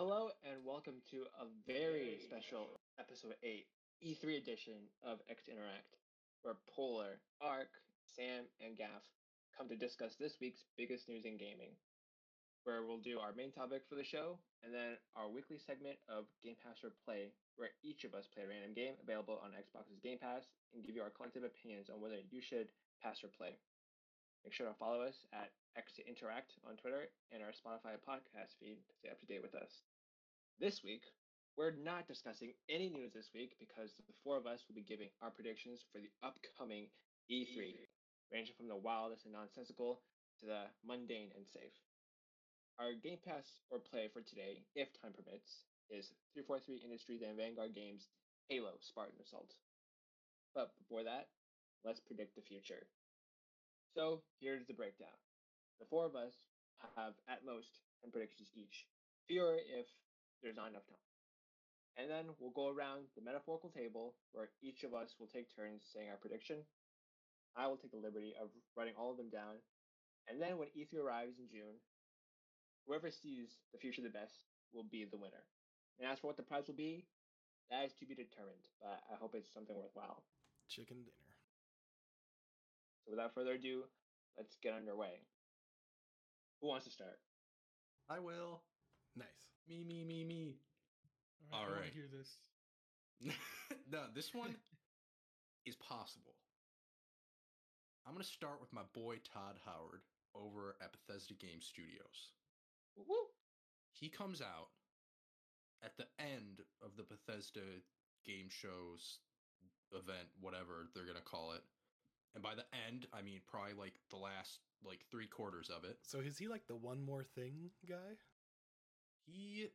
Hello and welcome to a very special episode 8 E3 edition of X Interact, where Polar, Ark, Sam, and Gaff come to discuss this week's biggest news in gaming. Where we'll do our main topic for the show and then our weekly segment of Game Pass or Play, where each of us play a random game available on Xbox's Game Pass and give you our collective opinions on whether you should pass or play. Make sure to follow us at X Interact on Twitter and our Spotify podcast feed to stay up to date with us. This week, we're not discussing any news this week because the four of us will be giving our predictions for the upcoming E3, ranging from the wildest and nonsensical to the mundane and safe. Our Game Pass or play for today, if time permits, is 343 Industries and Vanguard Games Halo Spartan Assault. But before that, let's predict the future. So here's the breakdown. The four of us have at most 10 predictions each, fewer if there's not enough time. And then we'll go around the metaphorical table where each of us will take turns saying our prediction. I will take the liberty of writing all of them down. And then when E3 arrives in June, whoever sees the future the best will be the winner. And as for what the prize will be, that is to be determined, but I hope it's something worthwhile. Chicken dinner. So without further ado, let's get underway. Who wants to start? I will. Nice. Me, me, me, me. All I wanna right. hear this. no, this one is possible. I'm going to start with my boy Todd Howard over at Bethesda Game Studios. Woo! He comes out at the end of the Bethesda game shows event, whatever they're going to call it. And by the end, I mean probably like the last like 3 quarters of it. So is he like the one more thing guy? He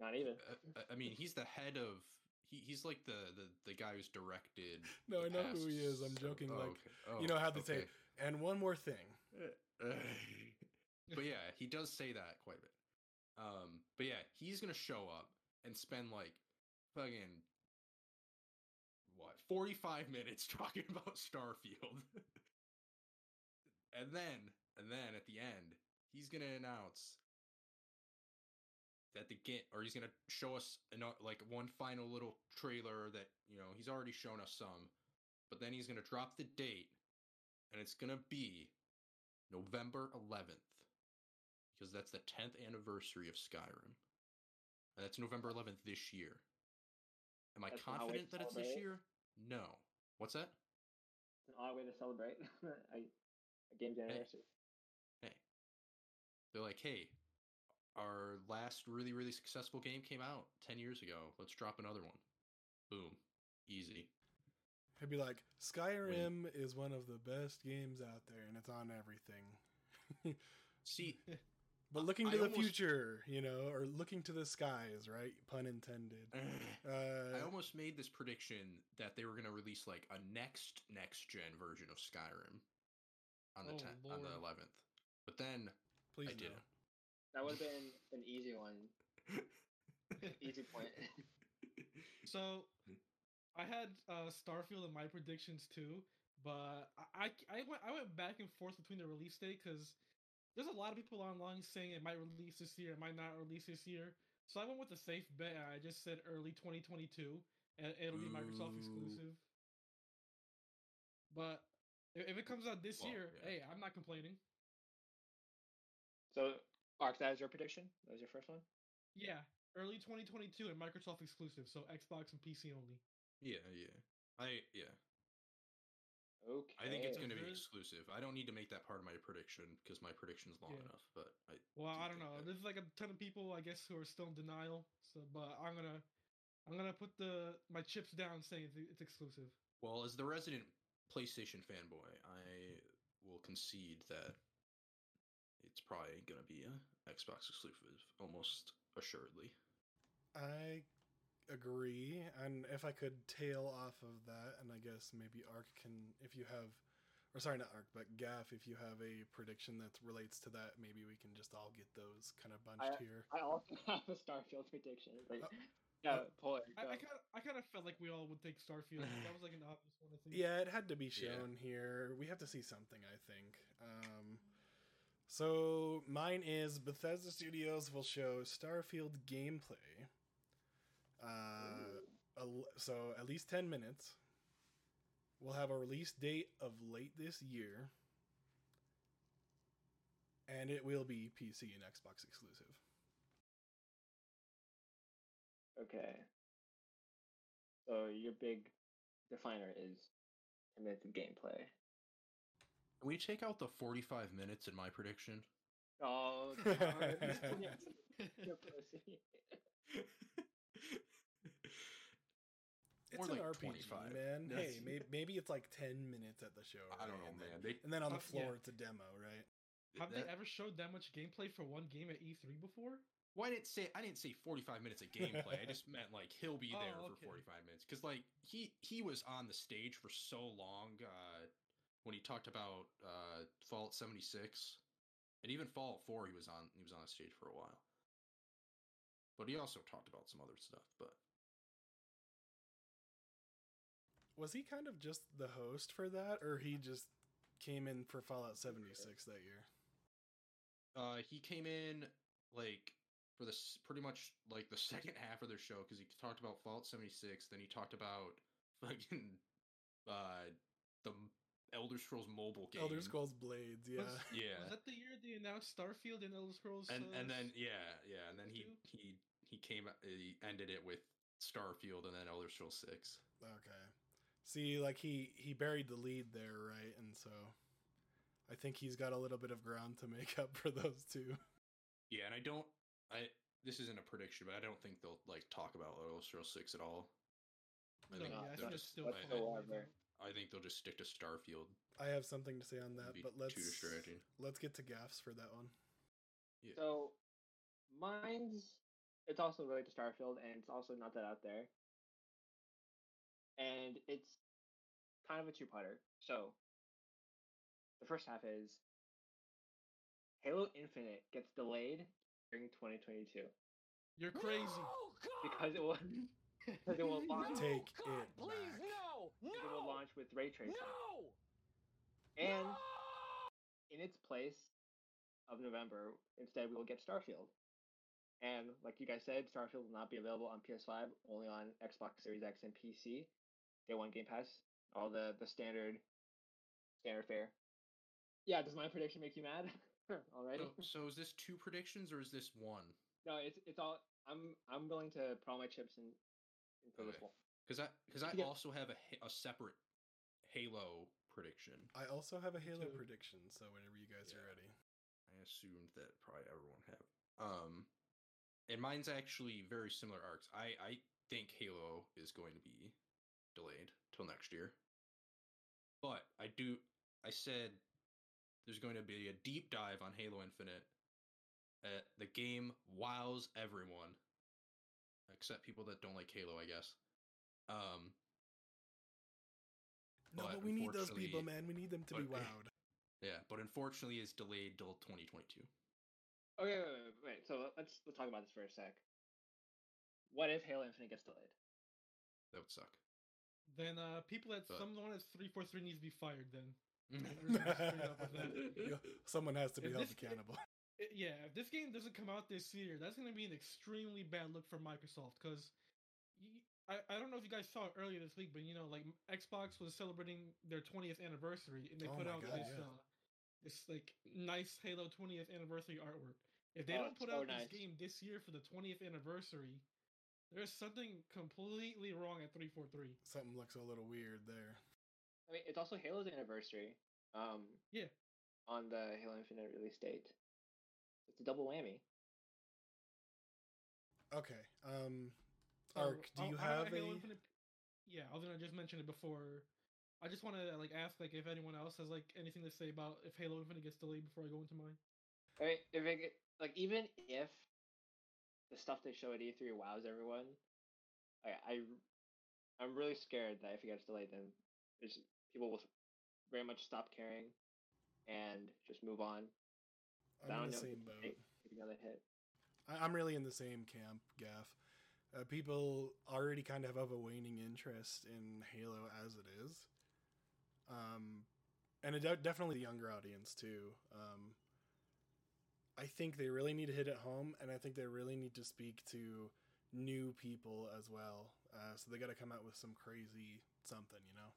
Not even. uh, I mean, he's the head of he, he's like the, the the guy who's directed No, I know who he is. I'm joking, oh, like, okay. you Oh, know how they say, and one more thing. but yeah, he does say that quite a bit. Um, but yeah, he's gonna show up and spend like fucking what forty five minutes talking about Starfield, and then and then at the end, he's gonna announce that the game, or he's gonna show us ano- like one final little trailer that you know he's already shown us some, but then he's gonna drop the date, and it's gonna be November 11th because that's the 10th anniversary of Skyrim. And that's November 11th this year. Am I That's an odd way confident to that it's this year? No. What's that? It's An odd way to celebrate a, a game's anniversary. Hey. They're like, "Hey, our last really really successful game came out 10 years ago. Let's drop another one." Boom. Easy. He'd be like, Skyrim is one of the best games out there, and it's on everything. See, but looking I to the almost- future, you know, or looking to the skies, right? Pun intended. Uh, I almost made this prediction that they were going to release like a next next gen version of Skyrim on the Oh, 10th, on the 11th. But then please I no. didn't. That would have been an easy one. Easy point. So, I had uh, Starfield in my predictions too, but I, I, I went I went back and forth between the release date because there's a lot of people online saying it might release this year, it might not release this year. So I went with the safe bet. and I just said early 2022, and it'll be Microsoft exclusive. But if if it comes out this Well, year, yeah. hey, I'm not complaining. so, Ark, that is your prediction? That was your first one? Yeah, early 2022 and Microsoft exclusive, so Xbox and PC only. yeah, yeah. I yeah. Okay. I think it's going to be exclusive. I don't need to make that part of my prediction because my prediction's long Yeah. enough, but I Well, do I don't know. that- There's like a ton of people, I guess, who are still in denial. So, but I'm gonna, I'm gonna put the my chips down, saying it's, it's exclusive. Well, as the resident PlayStation fanboy, I will concede that it's probably going to be a Xbox exclusive almost assuredly. I agree, and if I could tail off of that, and I guess maybe Ark can, if you have, or sorry, not Ark, but Gaff, if you have a prediction that relates to that, maybe we can just all get those kind of bunched here. I also have a Starfield prediction. But, Uh, yeah, uh, Polar, I. I kind of, I kind of felt like we all would take Starfield. that was like an obvious one, I think. Yeah, it had to be Yeah. shown here. We have to see something, I think. Um, So mine is Bethesda Studios will show Starfield gameplay. Uh, al- so at least ten minutes. We'll have a release date of late this year, and it will be PC and Xbox exclusive. Okay. So your big definer is 10 minutes of gameplay. Can we take out the 45 minutes in my prediction? Oh, coward. You're pussy. It's More an like RPG, 25. man. Hey, maybe, maybe it's like ten minutes at the show. I don't know, And man. then- They, And then on the Uh, yeah. floor, it's a demo, right? Have that- they ever showed that much gameplay for one game at E3 before? Well, I didn't say I didn't say 45 minutes of gameplay. I just meant like he'll be Oh, there okay. for 45 minutes because like he he was on the stage for so long uh, when he talked about uh, Fallout 76 and even Fallout 4. He was on he was on the stage for a while, but he also talked about some other stuff. But Was he kind of just the host for that, or he just came in for Fallout 76 that year? uh, he came in like for this pretty much like the second half of their show because he talked about Fallout 76. Then he talked about fucking uh, the Elder Scrolls mobile game. Elder Scrolls Blades, yeah. Was- Yeah. Was that the year they announced Starfield and Elder Scrolls? and uh, and then yeah yeah and then he he he came he ended it with starfield and then elder scrolls 6 Okay. See, like he he buried the lead there, right? And so I think he's got a little bit of ground to make up for those two. yeah and i don't i this isn't a prediction but i don't think they'll like talk about elder scrolls 6 at all i No, think yeah, I they'll think just still I, What's fine. the whatever? I think they'll just stick to starfield I have something to say on that, but let's too distracting. let's get to gaffs for that one. yeah So, mine's it's also related to Starfield, and it's also not that out there. And it's kind of a two-parter. So, the first half is Halo Infinite gets delayed during 2022 You're crazy. because it will because it will launch Take God, it please, back. no, no, it will launch with ray tracing, no, and no! in its place of November, instead we will get Starfield. And like you guys said, Starfield will not be available on PS5, only on Xbox Series X and PC. Day one Game Pass, all the the standard standard fare. Yeah, does my prediction make you mad already? so, so is this two predictions or is this one No, it's it's all. I'm I'm willing to put all my chips in, in for this one. Because i because i Yeah. also have a, a separate halo prediction I also have a Halo too. prediction, so whenever you guys are ready. I assumed that probably everyone have. Um, and mine's actually very similar arcs. I I think Halo is going to be delayed till next year. But I do. I said there's going to be a deep dive on Halo Infinite. Uh, the game wows everyone, except people that don't like Halo, I guess. Um, No, But but we need those people, man. We need them to be but- wowed. yeah, but unfortunately, it's delayed till 2022. Okay, wait, wait, wait, wait. So let's let's talk about this for a sec. What if Halo Infinite gets delayed? That would suck. Then uh, people at But- someone at three four three needs to be fired. Then straight up with that. Yeah, Someone has to be If held accountable. I- yeah, if this game doesn't come out this year, that's going to be an extremely bad look for Microsoft. Because I, I don't know if you guys saw it earlier this week, but you know, like Xbox was celebrating their 20th anniversary, and they Oh put out God, this yeah. uh, this like nice Halo 20th anniversary artwork. If they Oh, don't put so out nice. this game this year for the 20th anniversary, there's something completely wrong at 343. Something looks a little weird there. I mean, it's also Halo's anniversary. Um, Yeah. On the Halo Infinite release date, it's a double whammy. Okay. Um, So, Ark, do you I don't have know, Halo a? Infinite- Yeah, I was gonna just mention it before. I just want to like ask like if anyone else has like anything to say about if Halo Infinite gets delayed before I go into mine. I mean, if it get, like even if the stuff they show at E3 wows everyone, I, I I'm really scared that if it gets delayed, then there's people will very much stop caring and just move on. I I'm don't in the same boat. take- take another hit. I- I'm really in the same camp, Gaff. Uh, people already kind of have a waning interest in Halo as it is, um, and it de- definitely the younger audience too. Um, I think they really need to hit it home, and I think they really need to speak to new people as well. Uh, so they got to come out with some crazy something, you know.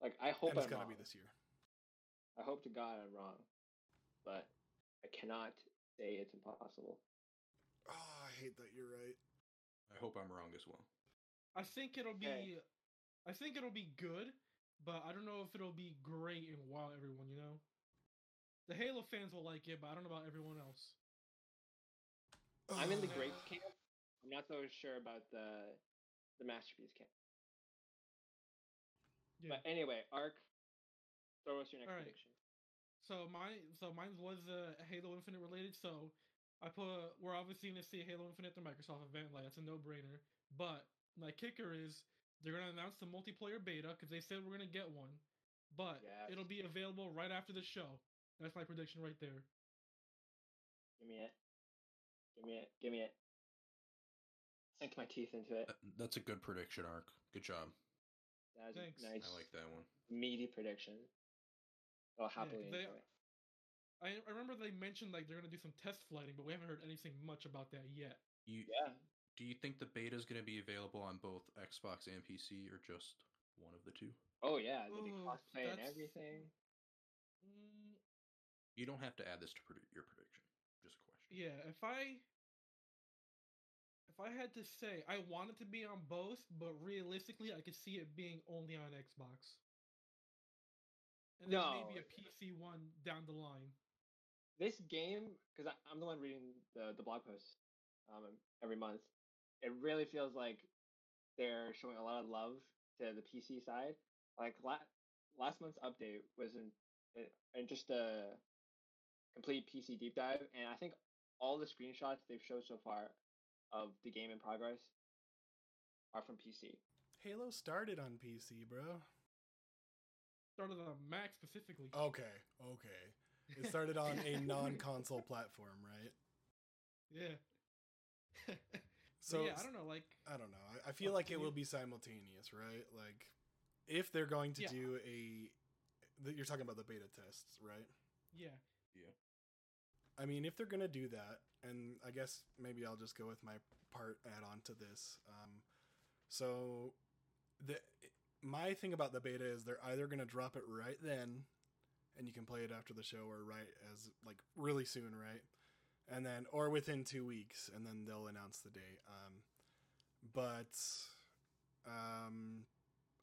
Like I hope and it's I'm got to wrong. be this year. I hope to God I'm wrong, but I cannot say it's impossible. Oh, hate that you're right. I hope I'm wrong as well. I think it'll be, Okay. I think it'll be good, but I don't know if it'll be great and wow everyone. You know, the Halo fans will like it, but I don't know about everyone else. I'm in the great camp. I'm not so sure about the the masterpiece camp. Yeah. But anyway, Arc, throw us your next Alright. prediction. So mine, so mine was uh, Halo Infinite related. So I put we're obviously gonna see Halo Infinite at the Microsoft event. Like that's a no brainer. But my kicker is they're gonna announce the multiplayer beta because they said we're gonna get one, but Yes. it'll be available right after the show. That's my prediction right there. Give me it. Give me it. Give me it. Sink my teeth into it. That's a good prediction, Arc. Good job. That was Thanks. nice, I like that one. meaty prediction. I'll happily they- enjoy it. I, I remember they mentioned like they're gonna do some test flighting, but we haven't heard anything much about that yet. You Yeah. do you think the beta is going to be available on both Xbox and PC, or just one of the two? Oh yeah, there'll be Ooh, cosplay and everything. Mm, You don't have to add this to predi- your prediction. Just a question. Yeah, if I if I had to say, I want it to be on both, but realistically, I could see it being only on Xbox. And then maybe No. a PC one down the line. This game, because I'm the one reading the the blog posts um, every month, it really feels like they're showing a lot of love to the PC side. Like la- last month's update was in, in just a complete PC deep dive, and I think all the screenshots they've showed so far of the game in progress are from PC. Halo started on PC, bro. Started on Mac specifically. Okay, okay. It started on a non-console platform, right? Yeah. So So yeah, I don't know. Like, I don't know. I, I feel like it you. will be simultaneous, right? Like, if they're going to Yeah. do a, th- you're talking about the beta tests, right? Yeah. Yeah, I mean, if they're gonna do that, and I guess maybe I'll just go with my part add on to this. Um, so, the my thing about the beta is they're either gonna drop it right then, and you can play it after the show, or right as like really soon, right? And then, or within two weeks, and then they'll announce the date. Um, but, um,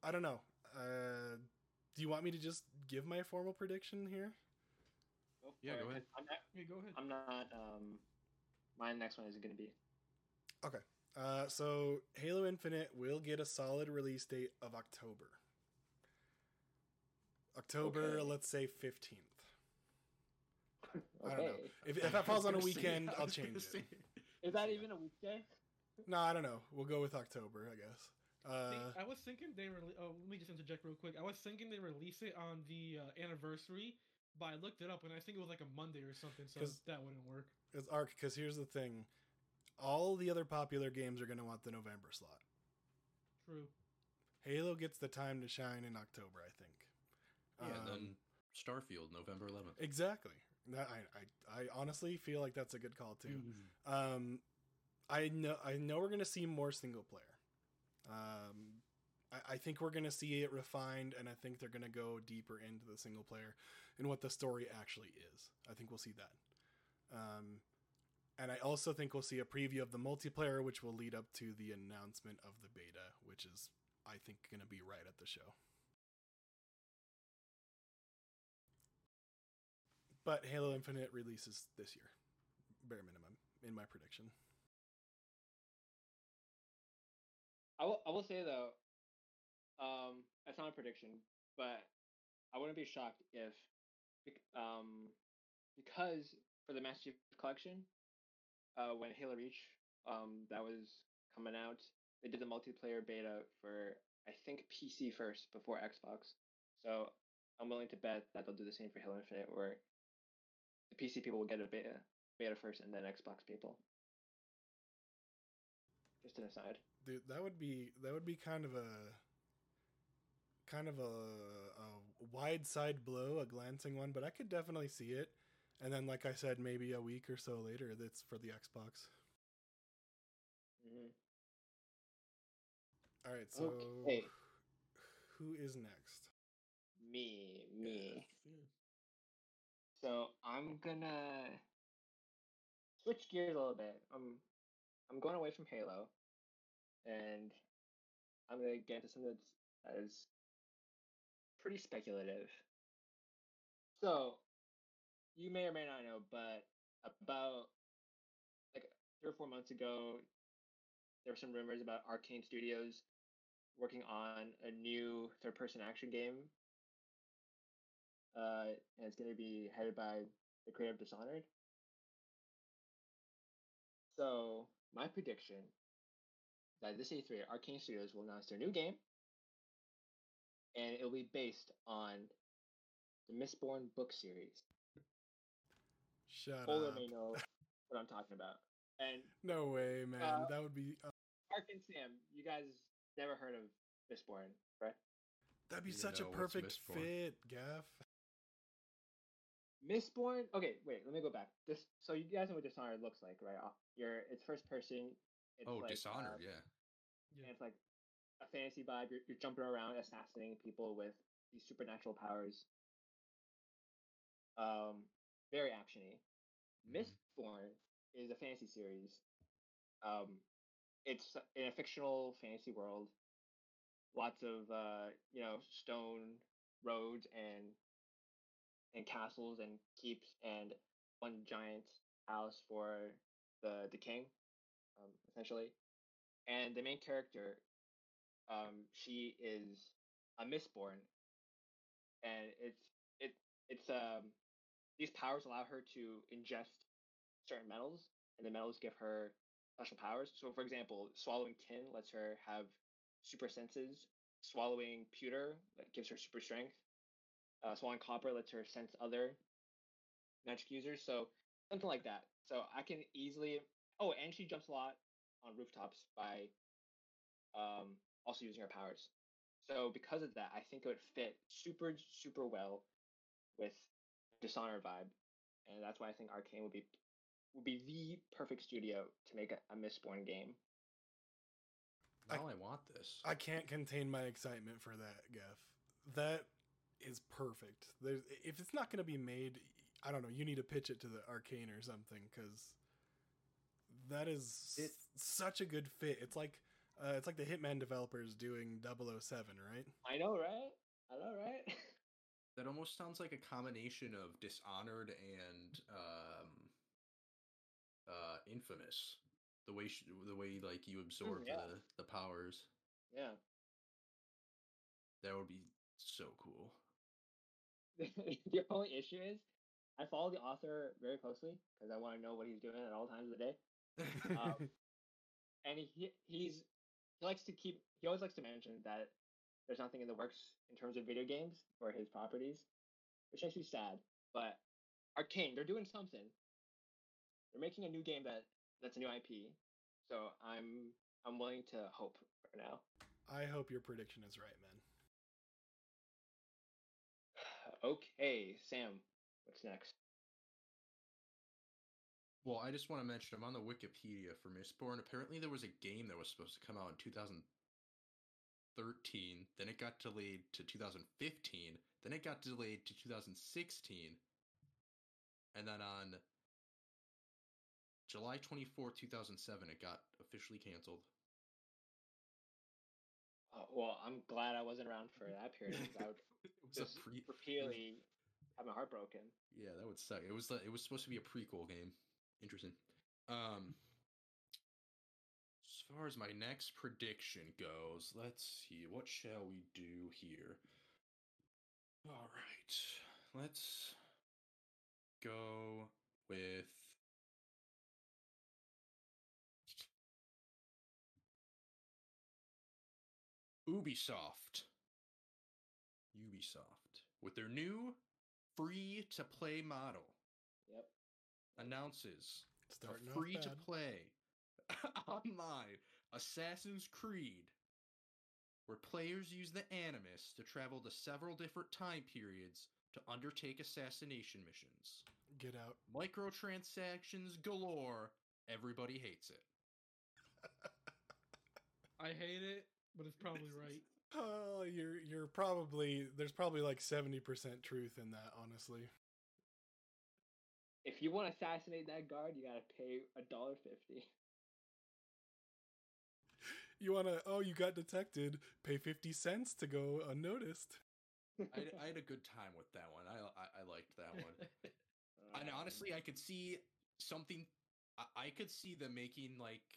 I don't know. Uh, do you want me to just give my formal prediction here? Go Yeah, go it, ahead. 'cause I'm not. yeah. Go ahead. I'm not. Um, my next one is going to be. Okay. Uh, so Halo Infinite will get a solid release date of October. October, Okay. let's say 15th. Okay. I don't know. If, if that falls on a I was gonna say- weekend, I I'll change it. Is that even a weekday? No, I don't know. We'll go with October, I guess. Uh, I was thinking they were. Oh, let me just interject real quick. I was thinking they release it on the uh, anniversary, but I looked it up and I think it was like a Monday or something, so that wouldn't work. it's Arc, because here's the thing. All the other popular games are going to want the November slot. True. Halo gets the time to shine in October, I think. Yeah, Um, then Starfield, November 11th. Exactly. That, I, I, I honestly feel like that's a good call, too. Mm. Um, I know I know we're gonna see more single player. Um, I, I think we're gonna see it refined, and I think they're gonna go deeper into the single player and what the story actually is. I think we'll see that. Um, and I also think we'll see a preview of the multiplayer, which will lead up to the announcement of the beta, which is I think gonna be right at the show. But Halo Infinite releases this year, bare minimum, in my prediction. I will. I will say though, um, that's not a prediction, but I wouldn't be shocked if, um, because for the Master Chief Collection, uh, when Halo Reach, um, that was coming out, they did the multiplayer beta for I think PC first before Xbox. So I'm willing to bet that they'll do the same for Halo Infinite, where PC people will get a beta beta first, and then Xbox people. Just an aside. Dude, that would be that would be kind of a kind of a, a wide side blow, a glancing one, but I could definitely see it. And then, like I said, maybe a week or so later, that's for the Xbox. Mhm. All right, so Okay. who is next? Me, me. Yeah. So I'm gonna switch gears a little bit. I'm I'm going away from Halo, and I'm gonna get into something that's that is pretty speculative. So you may or may not know, but about like three or four months ago, there were some rumors about Arcane Studios working on a new third-person action game uh, and it's going to be headed by the creator of Dishonored. So my prediction that this E3 Arcane Studios will announce their new game, and it'll be based on the Mistborn book series. Shut Polar up. may know what I'm talking about. And No way, man. Uh, that would be uh, Ark and Sam, you guys never heard of Mistborn, right? that'd be You such a perfect fit, Gaff. Mistborn. Okay, wait. Let me go back. This. So you guys know what Dishonored looks like, right? Uh, You're. It's first person. It's oh, like, Dishonored, uh, yeah. and it's like a fantasy vibe. You're, you're jumping around, assassinating people with these supernatural powers. Um, very actiony. Mhm. Mistborn is a fantasy series. Um, it's in a fictional fantasy world. Lots of uh, you know, stone roads and and castles and keeps and one giant house for the the king, um, essentially and the main character, um, she is a Mistborn, and it's it it's um these powers allow her to ingest certain metals, and the metals give her special powers. So, for example, swallowing tin lets her have super senses. Swallowing pewter that gives her super strength. Uh, swallowing copper lets her sense other magic users. So something like that. So I can easily. Oh, and she jumps a lot on rooftops by um, also using her powers. So because of that, I think it would fit super super well with Dishonor vibe, and that's why I think Arcane would be would be the perfect studio to make a, a Mistborn game. I- Now I, want this. I can't contain my excitement for that, Gaff. That is perfect. There's if it's not going to be made, I don't know. You need to pitch it to the Arcane or something because that is It- such a good fit. It's like uh, it's like the Hitman developers doing 007, right? I know, right? I know, right? That almost sounds like a combination of Dishonored and um, uh, Infamous. The way sh- the way like you absorb yeah. the, the powers. yeah. That would be so cool. the only issue is I follow the author very closely because I want to know what he's doing at all times of the day. Um, and he he's he likes to keep he always likes to mention that there's nothing in the works in terms of video games for his properties, which makes me sad. But Arcane, they're doing something. They're making a new game that that's a new IP. So I'm I'm willing to hope for now. I hope your prediction is right, man. Okay, Sam, what's next? Well, I just want to mention I'm on the Wikipedia for Mistborn. Apparently, there was a game that was supposed to come out in 2013. Then it got delayed to 2015. Then it got delayed to 2016. And then on July 24, 2007, it got officially canceled. Uh, well, I'm glad I wasn't around for that period. I would it was just a pre. repeatedly have my heart broken. Yeah, that would suck. It was it was supposed to be a prequel game. Interesting. Um, as far as my next prediction goes, let's see. What shall we do here? All right, let's go with. Ubisoft. Ubisoft. With their new free to play model Yep. announces Starting a free to play online Assassin's Creed, where players use the Animus to travel to several different time periods to undertake assassination missions. Get out. Microtransactions galore. Everybody hates it. I hate it, but it's probably right. Oh, you're you're probably there's probably like seventy percent truth in that, honestly. If you want to assassinate that guard, you gotta pay a dollar fifty. You wanna oh you got detected, pay fifty cents to go unnoticed. I, I had a good time with that one. I I, I liked that one. and honestly, I could see something. I, I could see them making like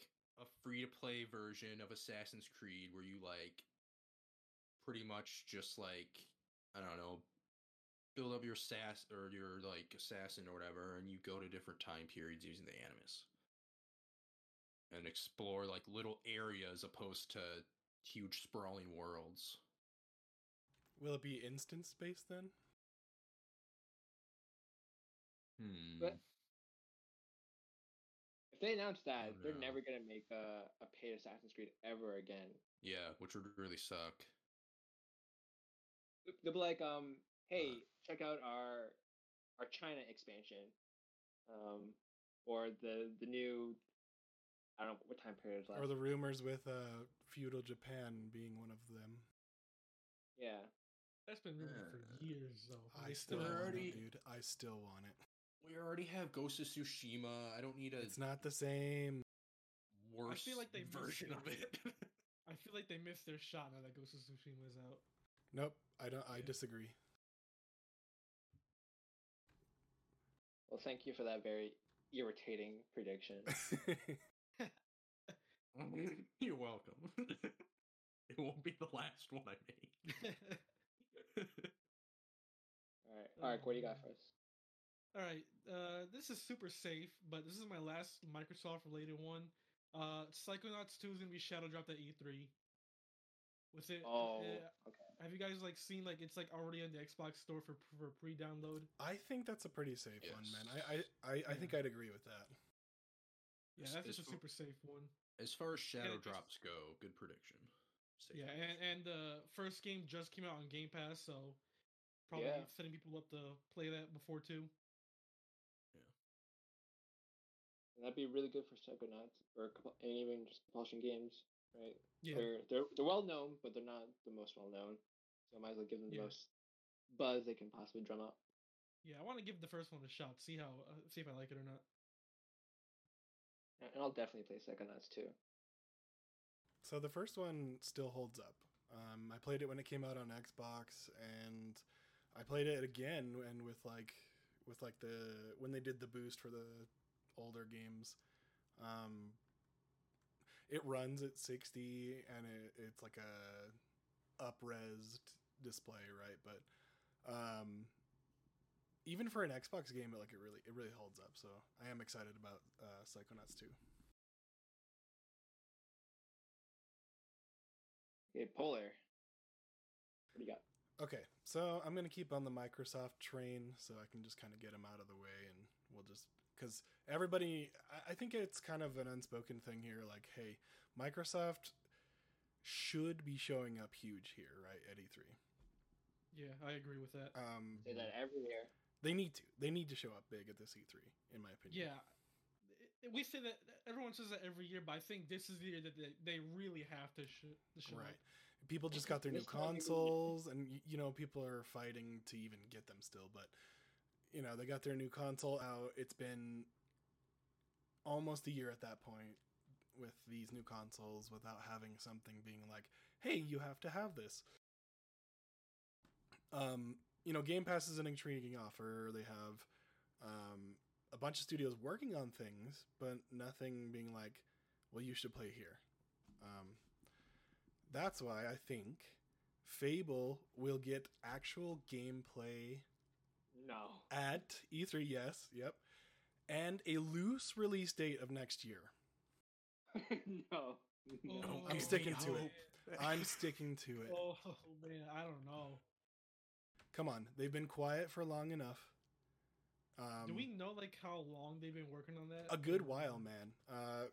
a free to play version of Assassin's Creed where you like pretty much just like I don't know build up your sass or your like assassin or whatever, and you go to different time periods using the animus and explore like little areas opposed to huge sprawling worlds. Will it be instance based then? Hmm. But if they announce that, don't they're know. never gonna make a, a paid Assassin's Creed ever again. Yeah, which would really suck. They'll be like, um, hey, check out our our China expansion, um, or the the new. I don't know what time period is left. Or the rumors with uh feudal Japan being one of them. yeah, That's been rumored for Uh, years, though. I still want already- it, dude. I still want it. We already have Ghost of Tsushima. I don't need a It's not the same. worse I feel like they version of it. I feel like they missed their shot now that Ghost of Tsushima is out. Nope, I don't. I disagree. well, thank you for that very irritating prediction. You're welcome. it won't be the last one I make. All right, Ark, what do you got for us? All right, uh, this is super safe, but this is my last Microsoft related one. Uh, Psychonauts 2 is gonna be shadow dropped at E3. With it, Oh, uh, okay. have you guys like seen like it's like already on the Xbox store for for pre-download? I think that's a pretty safe one, man. Yes. I I, I, I think I'd agree with that. Yeah, As- that's as just a for- super safe one. As far as shadow it just- drops go, good prediction. Safe Yeah, prediction. and and the first game just came out on Game Pass, so probably Yeah. setting people up to play that before too. And that'd be really good for Psychonauts or Compu- and even just Compulsion Games, right? Yeah, They're they're they're well known, but they're not the most well known. So I might as well give them the Yeah. most buzz they can possibly drum up. yeah. I want to give the first one a shot, see how uh, see if I like it or not. And I'll definitely play Psychonauts too. So the first one still holds up. Um, I played it when it came out on Xbox, and I played it again, and with like with like the when they did the boost for the older games, um, it runs at sixty, and it, it's like a upresed display, right? But um, even for an Xbox game, it like it really it really holds up. So I am excited about uh, Psychonauts two. Okay, Polar. What do you got? Okay, so I'm gonna keep on the Microsoft train, so I can just kind of get them out of the way, and we'll just because everybody, I- I think it's kind of an unspoken thing here. Like, hey, Microsoft should be showing up huge here, right at E3. Yeah, I agree with that. Um, Say that every year. they need to. They need to show up big at this E3, in my opinion. Yeah, we say that everyone says that every year, but I think this is the year that they, they really have to, sh- to show. Right. up. People just got their new This time maybe- consoles, and you know people are fighting to even get them still. But you know they got their new console out. It's been almost a year at that point with these new consoles, without having something being like, "Hey, you have to have this." Um, you know, Game Pass is an intriguing offer. They have um, a bunch of studios working on things, but nothing being like, "Well, you should play here." Um, that's why I think Fable will get actual gameplay No. at E3. Yes, yep, and a loose release date of next year. no. No. Oh, I'm sticking to it. I'm sticking to it. Oh man, I don't know. Come on, they've been quiet for long enough. Um, Do we know like how long they've been working on that? a good while, man. Uh,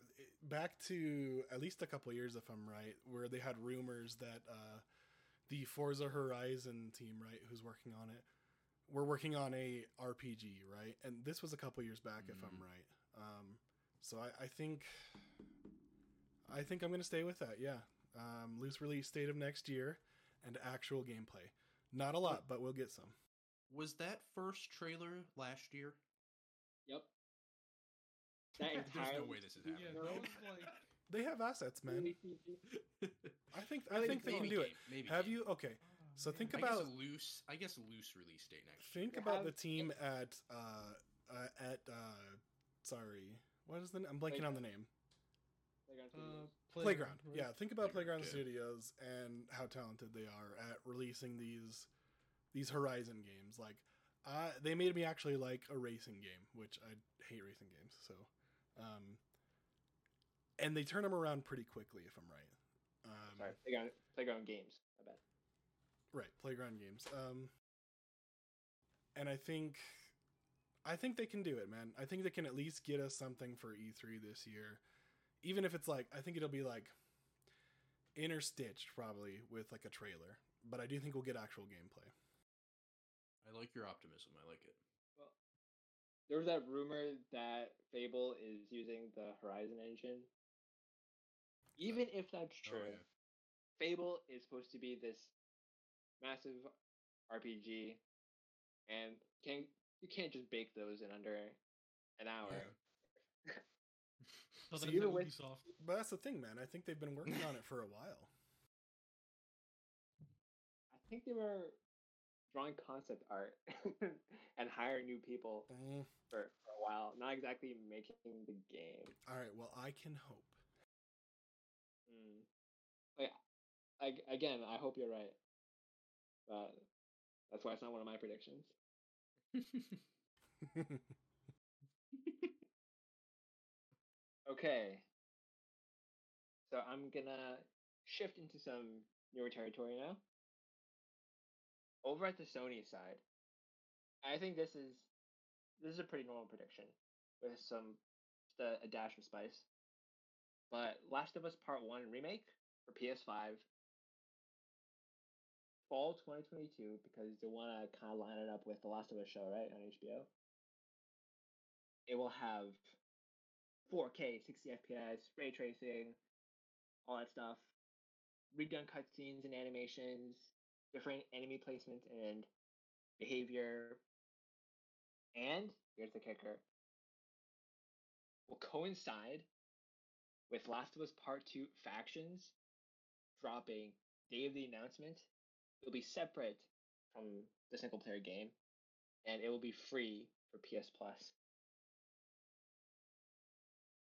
back to at least a couple years, if I'm right, where they had rumors that uh, the Forza Horizon team, right, who's working on it, we're working on a RPG, right? And this was a couple years back, if I'm Mm. right. Um, so I, I think, I think I'm gonna stay with that. Yeah, um, loose release date of next year, and actual gameplay. Not a lot, but we'll get some. Was that first trailer last year? Yep. That There's no way this is happening. that was like They have assets, man. I think I think they can Maybe do it. Maybe Have game. you? Okay, So think I about- guess a loose. I guess a loose release date next. think They about the have- team at uh, uh at uh sorry, what is the? I'm blanking on the name. Playground uh, Playground. right? Yeah, think about Playground, Playground yeah. Studios and how talented they are at releasing these these Horizon games. Like, uh, they made me actually like a racing game, which I hate racing games. So, um, and they turn them around pretty quickly, if I'm right. Um, Sorry, playground, playground games. My bad. Right, playground games. Um, and I think, I think they can do it, man. I think they can at least get us something for E3 this year, even if it's like I think it'll be like interstitched probably with like a trailer. But I do think we'll get actual gameplay. I like your optimism. I like it. Well, there was that rumor that Fable is using the Horizon engine. Even if that's Oh, true, yeah. Fable is supposed to be this massive RPG, and can you can't just bake those in under an hour. Yeah. So So even with- Ubisoft. But that's the thing, man. I think they've been working on it for a while. I think they were drawing concept art and hiring new people Mm, for, for a while, not exactly making the game. all right. Well, I can hope. Mm. Like, like again, I hope you're right, but that's why it's not one of my predictions. Okay, so I'm gonna shift into some newer territory now. Over at the Sony side, I think this is this is a pretty normal prediction with some just a, a dash of spice. But Last of Us Part One remake for PS5 fall 2022 because they want to kind of line it up with the Last of Us show, right, on HBO. It will have 4K, 60 FPS, ray tracing, all that stuff, redone cutscenes and animations, different enemy placement and behavior, and here's the kicker: will coincide with Last of Us Part 2 factions dropping day of the announcement. It'll be separate from the single player game, and it will be free for PS Plus.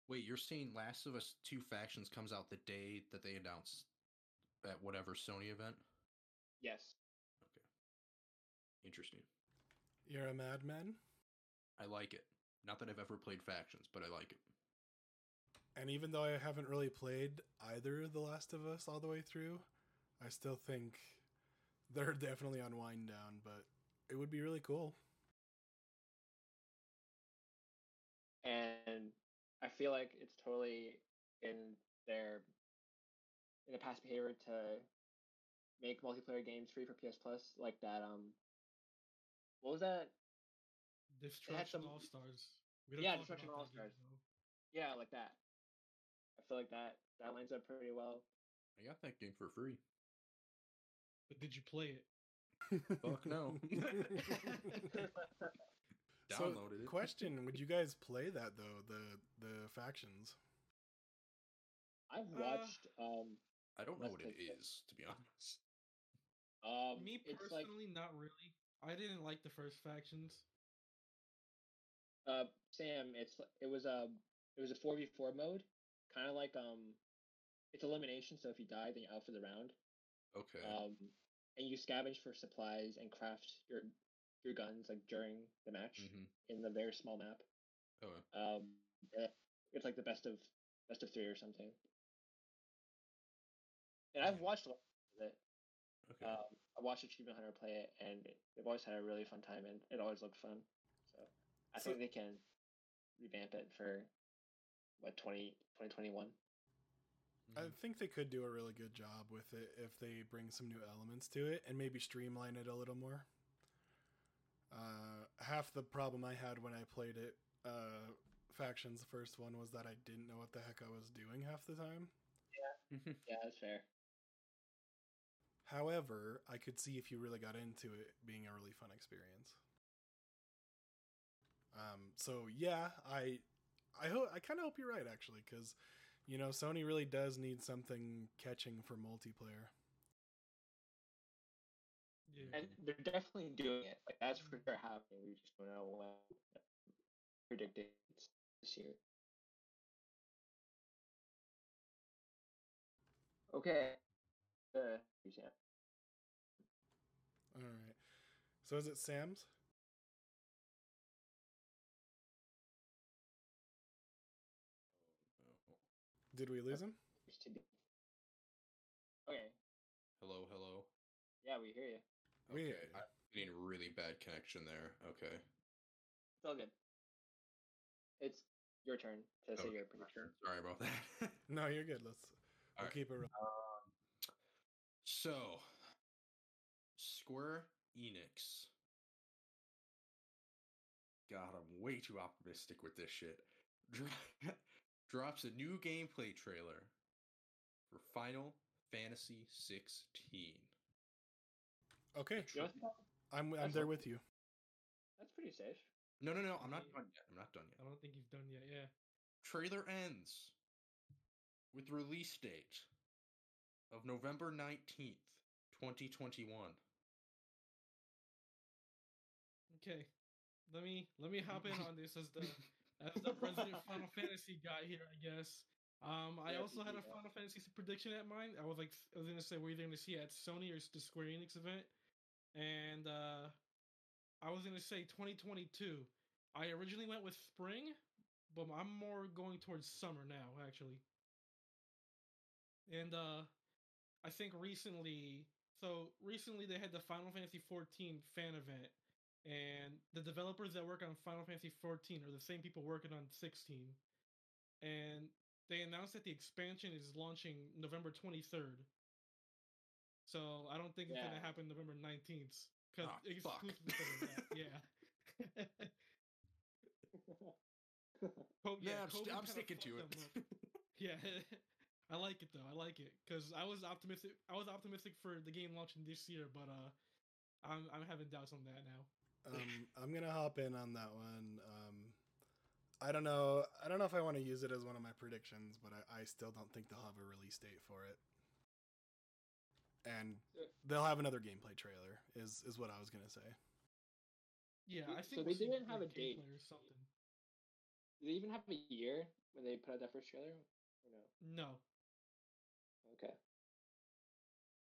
Wait, you're saying Last of Us Two Factions comes out the day that they announce at whatever Sony event? Yes. Okay. Interesting. You're a madman. I like it. Not that I've ever played Factions, but I like it. And even though I haven't really played either The Last of Us all the way through, I still think they're definitely on wind down, but it would be really cool. and I feel like it's totally in their in the past behavior to make multiplayer games free for PS Plus, like that. Um, what was that? Destruction some- All Stars. Yeah, Destruction All-Stars. Yeah, like that. I feel like that that lines up pretty well. I got that game for free. But did you play it? Fuck no. so, Downloaded it. question: Would you guys play that though? The the factions. I've Uh, watched um I don't know what it take it. is, to be honest. um Me it's like personally, not really. I didn't like the first factions. uh Sam, it's it was a it was a four v four mode, kind of like um, it's elimination. So if you die, then you're out for the round. Okay. Um, and you scavenge for supplies and craft your your guns like during the match hmm in the very small map. Okay. Um, eh, it's like the best of best of three or something. And I've watched a lot of it. Okay. Um, I watched Achievement Hunter play it, and they've always had a really fun time, and it always looked fun. So I So- think they can revamp it for what 20, 2021. I Mhm. think they could do a really good job with it if they bring some new elements to it and maybe streamline it a little more. Uh, half the problem I had when I played it, uh, factions, the first one was that I didn't know what the heck I was doing half the time. Yeah, that's fair. However, I could see if you really got into it being a really fun experience. Um, so yeah, I, I hope I kind of hope you're right actually, because you know Sony really does need something catching for multiplayer. Yeah. And they're definitely doing it. Like that's for sure happening. We just don't know when. Predicted this year. Okay. Uh, Sam. All right. So is it Sam's? Did we lose him? Used to be. Okay. Hello, hello. Yeah, we hear you. We Okay, I'm getting really bad connection there. Okay. It's all good. It's your turn to say your my prediction. turn. Sorry about that. No, you're good. Let's we'll Alright. keep it. Real. so, Square Enix. God, I'm way too optimistic with this shit. Dro- Drops a new gameplay trailer for Final Fantasy 16. Okay, You? I'm I'm there with you. That's pretty safe. No, no, no, I'm not done yet. I'm not done yet. I don't think you've done yet. Yeah. Trailer ends with release date of November 19th, 2021. Okay. Let me let me hop in on this as the as the resident Final Fantasy guy here, I guess. Um, I Yeah, also had a. Final Fantasy prediction at mine. I was like, I was gonna say we're either gonna see it at Sony or the Square Enix event, and uh, I was gonna say 2022. I originally went with spring, but I'm more going towards summer now, actually. And uh, I think recently, so recently they had the Final Fantasy 14 fan event, and the developers that work on Final Fantasy 14 are the same people working on 16. And they announced that the expansion is launching November 23rd. So I don't think it's gonna happen November 19th because Ah, of that. Yeah. Yeah, I'm, st- I'm sticking to it. Yeah, I like it though. I like it because I was optimistic. I was optimistic for the game launching this year, but uh, I'm I'm having doubts on that now. Um, I'm gonna hop in on that one. Um, I don't know. I don't know if I want to use it as one of my predictions, but I, I still don't think they'll have a release date for it. And they'll have another gameplay trailer. Is is what I was gonna say. Yeah, I think they we'll see, didn't have a date. or something. Do they even have a year when they put out that first trailer? Or no? No, Okay.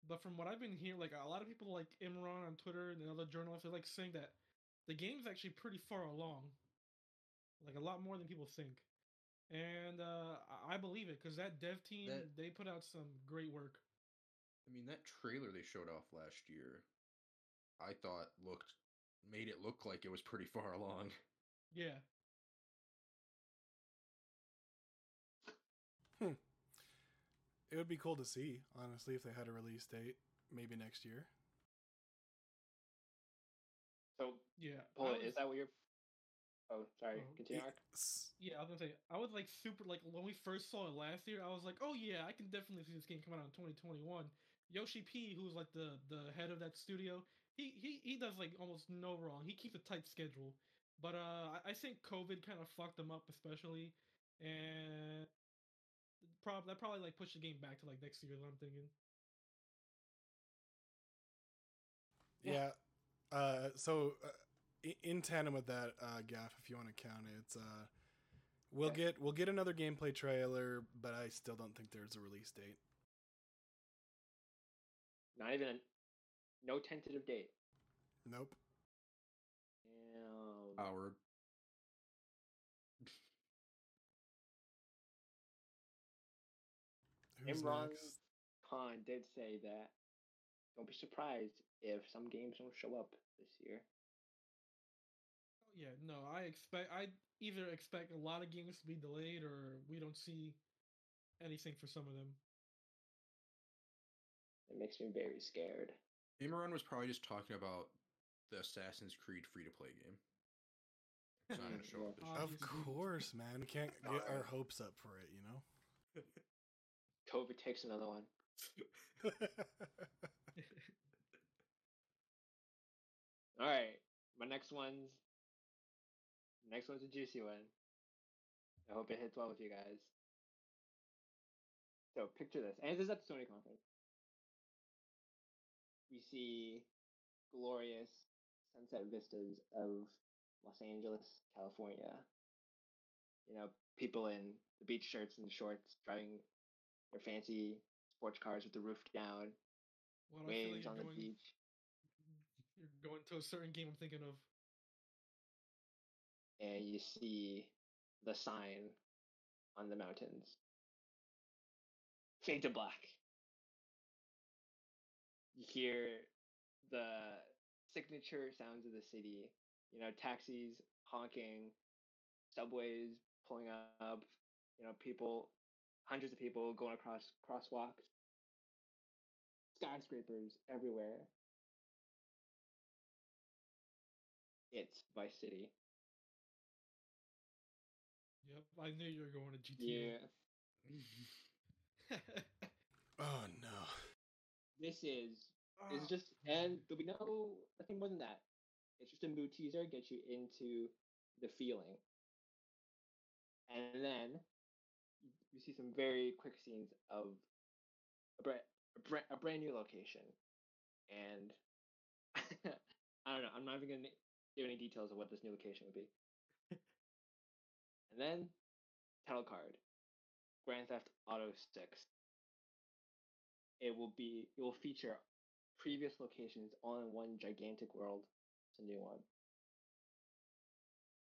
But from what I've been hearing, like a lot of people like Imran on Twitter and other journalists are like saying that the game's actually pretty far along, like a lot more than people think. And uh, I- I believe it because that dev team That- they put out some great work. I mean, that trailer they showed off last year, I thought looked made it look like it was pretty far along. Yeah, It would be cool to see, honestly, if they had a release date, maybe next year. So, yeah. I Paul, was- is that what you're? Oh, sorry. Oh, Continue. It- Yeah, I was gonna say I was like super like when we first saw it last year. I was like, oh yeah, I can definitely see this game coming out in 2021. Yoshi P, who's like the the head of that studio, he he he does like almost no wrong. He keeps a tight schedule, but uh, I, I think COVID kind of fucked them up, especially, and prob that probably like pushed the game back to like next year. is what I'm thinking. Yeah. Uh, so uh, in tandem with that, uh, Gaff, if you want to count it, it's, uh, we'll Okay. get we'll get another gameplay trailer, but I still don't think there's a release date. Not even a, no tentative date. Nope. Damn. Howard. Who's Imran next? Khan did say that. Don't be surprised if some games don't show up this year. Oh, Yeah, no, I expect I either expect a lot of games to be delayed or we don't see anything for some of them. It makes me very scared. Imran was probably just talking about the Assassin's Creed free to play game. It's not gonna show up this Of course, man. We can't get our hopes up for it, you know? COVID takes another one. All right, my next one's next one's a juicy one. I hope it hits well with you guys. So picture this, and this is at the Sony conference. We see glorious sunset vistas of Los Angeles, California. You know, people in the beach shirts and shorts driving their fancy sports cars with the roof down, Well, like waves you're on the going, beach. You're going to a certain game I'm thinking of. and you see the sign on the mountains. Fade to black. You hear the signature sounds of the city. You know, taxis honking, subways pulling up. You know, people, hundreds of people going across crosswalks, skyscrapers everywhere. It's Vice City. Yep, I knew you were going to Yeah. GTA. oh, no. This is Ah, It's just, and there'll be no nothing more than that. It's just a mood teaser, get you into the feeling, and then you see some very quick scenes of a, bra- a, bra- a brand new location, and I don't know. I'm not even gonna give any details of what this new location would be. and then title card, Grand Theft Auto Six. It will be. It will feature previous locations all in one gigantic world. It's a new one.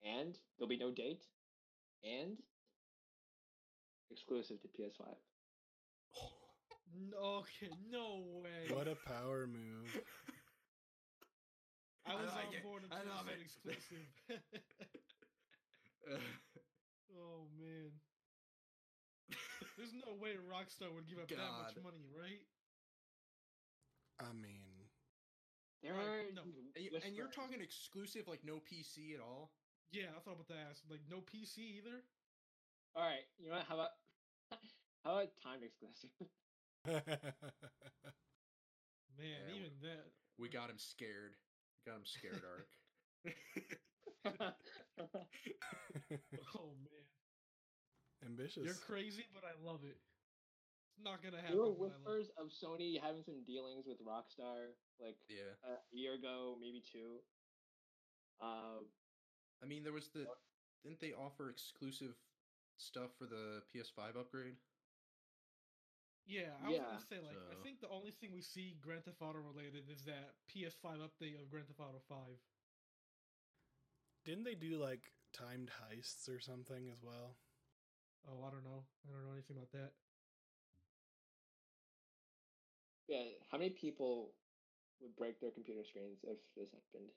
And there'll be no date. And exclusive to PS5. no, okay, no way. What a power move. I I was like on it. board I until love it said exclusive. oh man. There's no way Rockstar would give up that much money, right? I mean, There Right, are no. and, you, and you're talking exclusive, like no PC at all. Yeah, I thought about that. Like no PC either. All right, you know what? How about how about time exclusive? Man, Yeah, even that. We got him scared. We got him scared, Ark. Oh man, ambitious. you're crazy, but I love it. It's not gonna happen. there were but I love whispers of Sony having some dealings with Rockstar like yeah. a year ago, maybe two. Um, I mean, there was the. Didn't they offer exclusive stuff for the PS5 upgrade? Yeah, I was gonna say like I think the only thing we see Grand Theft Auto related is that PS5 update of Grand Theft Auto 5. Didn't they do like timed heists or something as well? Oh, I don't know. I don't know anything about that. yeah, how many people would break their computer screens if this happened?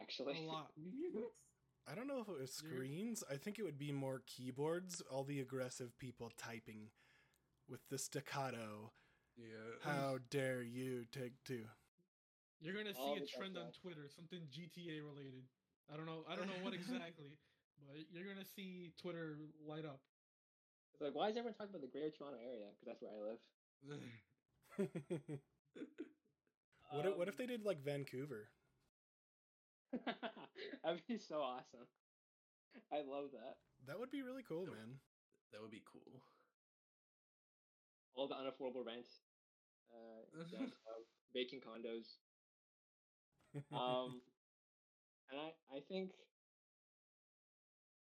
Actually, A lot. I don't know if it was You're- screens. I think it would be more keyboards. All the aggressive people typing with the staccato. Yeah. How dare you take two? You're gonna All see a trend on. Twitter, something GTA related. I don't know. I don't know what exactly, but you're gonna see Twitter light up. It's like, why is everyone talking about the Greater Toronto area? Because that's where I live. what if, what if they did like Vancouver? That'd be so awesome. I love that. That would be really cool, That would- man. that would be cool. All the unaffordable rent, uh, downtown, vacant condos. Um, and I, I think,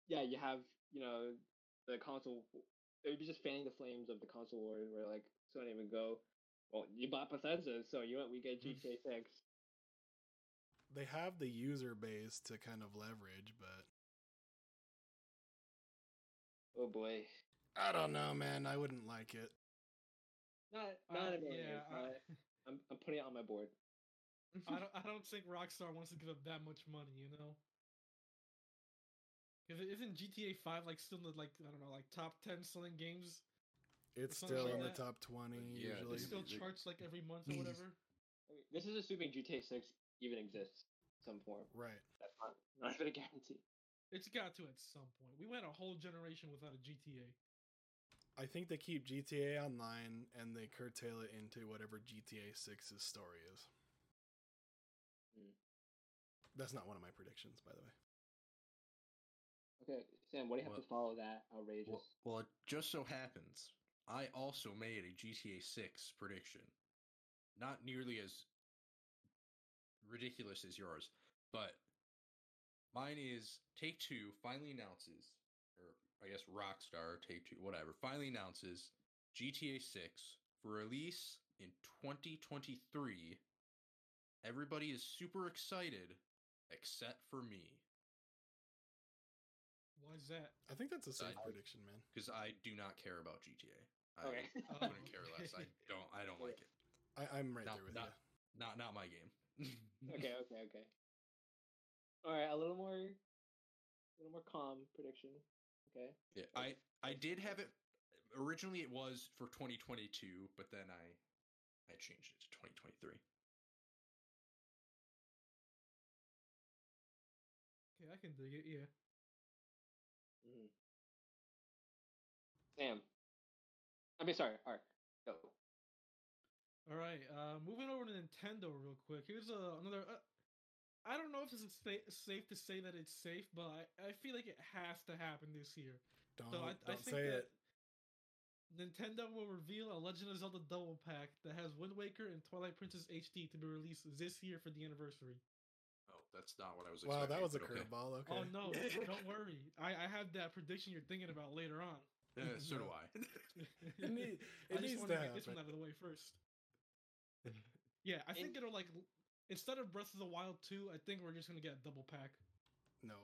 yeah, you have, you know, the console. It would be just fanning the flames of the console wars, where like Sony would go, "Well, you bought Bethesda, so you know what? We get GTA Six." They have the user base to kind of leverage, but Oh boy, I don't know, man. I wouldn't like it. not Uh, not a million, yeah, but I'm I'm putting it on my board. I, I don't. I don't think Rockstar wants to give up that much money. You know. Because isn't GTA 5 like still in the like I don't know like top 10 selling games? It's still like in the top twenty Yeah, It still charts like every month or whatever. I mean, This is assuming GTA Six even exists in some form. Right. That's not not even a guarantee. It's got to at some point. We went a whole generation without a GTA. I think they keep GTA Online and they curtail it into whatever GTA 6's story is. Hmm. That's not one of my predictions, by the way. Okay, Sam, what do you have Well- to follow that outrageous? Well, well, it just so happens I also made a GTA 6 prediction. Not nearly as ridiculous as yours, but mine is Take Two finally announces, or I guess Rockstar, Take Two, whatever, finally announces GTA 6 for release in 2023. Everybody is super excited, except for me, Why is that? I think that's a safe I- prediction, man. because I do not care about GTA. I Okay. Oh, couldn't care less. I don't. I don't like it. I, I'm right Not- there with not- Not not my game. Okay, okay, okay. All right, a little more, a little more calm prediction. Okay. Yeah, I I did have it originally. It was for 2022, but then I I changed it to 2023. Okay, I can dig it. Yeah. Mhm. Sam. I mean, sorry, All right, Go. All right. Uh, moving over to Nintendo real quick. Here's uh, another. Uh, I don't know if this is sa- safe to say that it's safe, but I, I feel like it has to happen this year. Don't, So I, I don't think say that it. Nintendo will reveal a Legend of Zelda double pack that has Wind Waker and Twilight Princess HD to be released this year for the anniversary. Oh, that's not what I was. Wow, that was a but okay. curveball. Okay. Oh no, don't worry. I, I have that prediction you're thinking about later on. Uh, so do I. It, need, I just needs want to to get this one out of the way first. Yeah, I think it'll like instead of Breath of the Wild 2, I think we're just gonna get a double pack. No.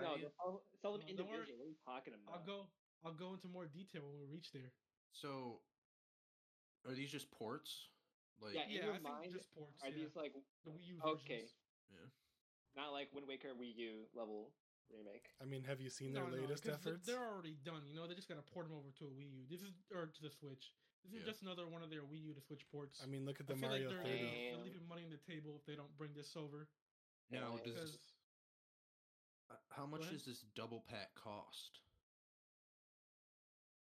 No, I- they'll sell, sell them No, individually. What are you talking about? I'll go I'll go into more detail when we reach there. so, are these just ports? Like, Yeah, in yeah, your I think mind, just ports. Are yeah. these like the Wii U versions. okay. Yeah. not like Wind Waker Wii U level remake? I mean, have you seen their no, latest 'cause th- efforts? They're already done. You know, they just gotta port them over to a Wii U. This is or to the Switch. This is Yeah. just another one of their Wii U to Switch ports. I mean, look at the Mario like they're, 30. they're leaving money on the table if they don't bring this over. now Yeah, does Because uh, how much does this double pack cost?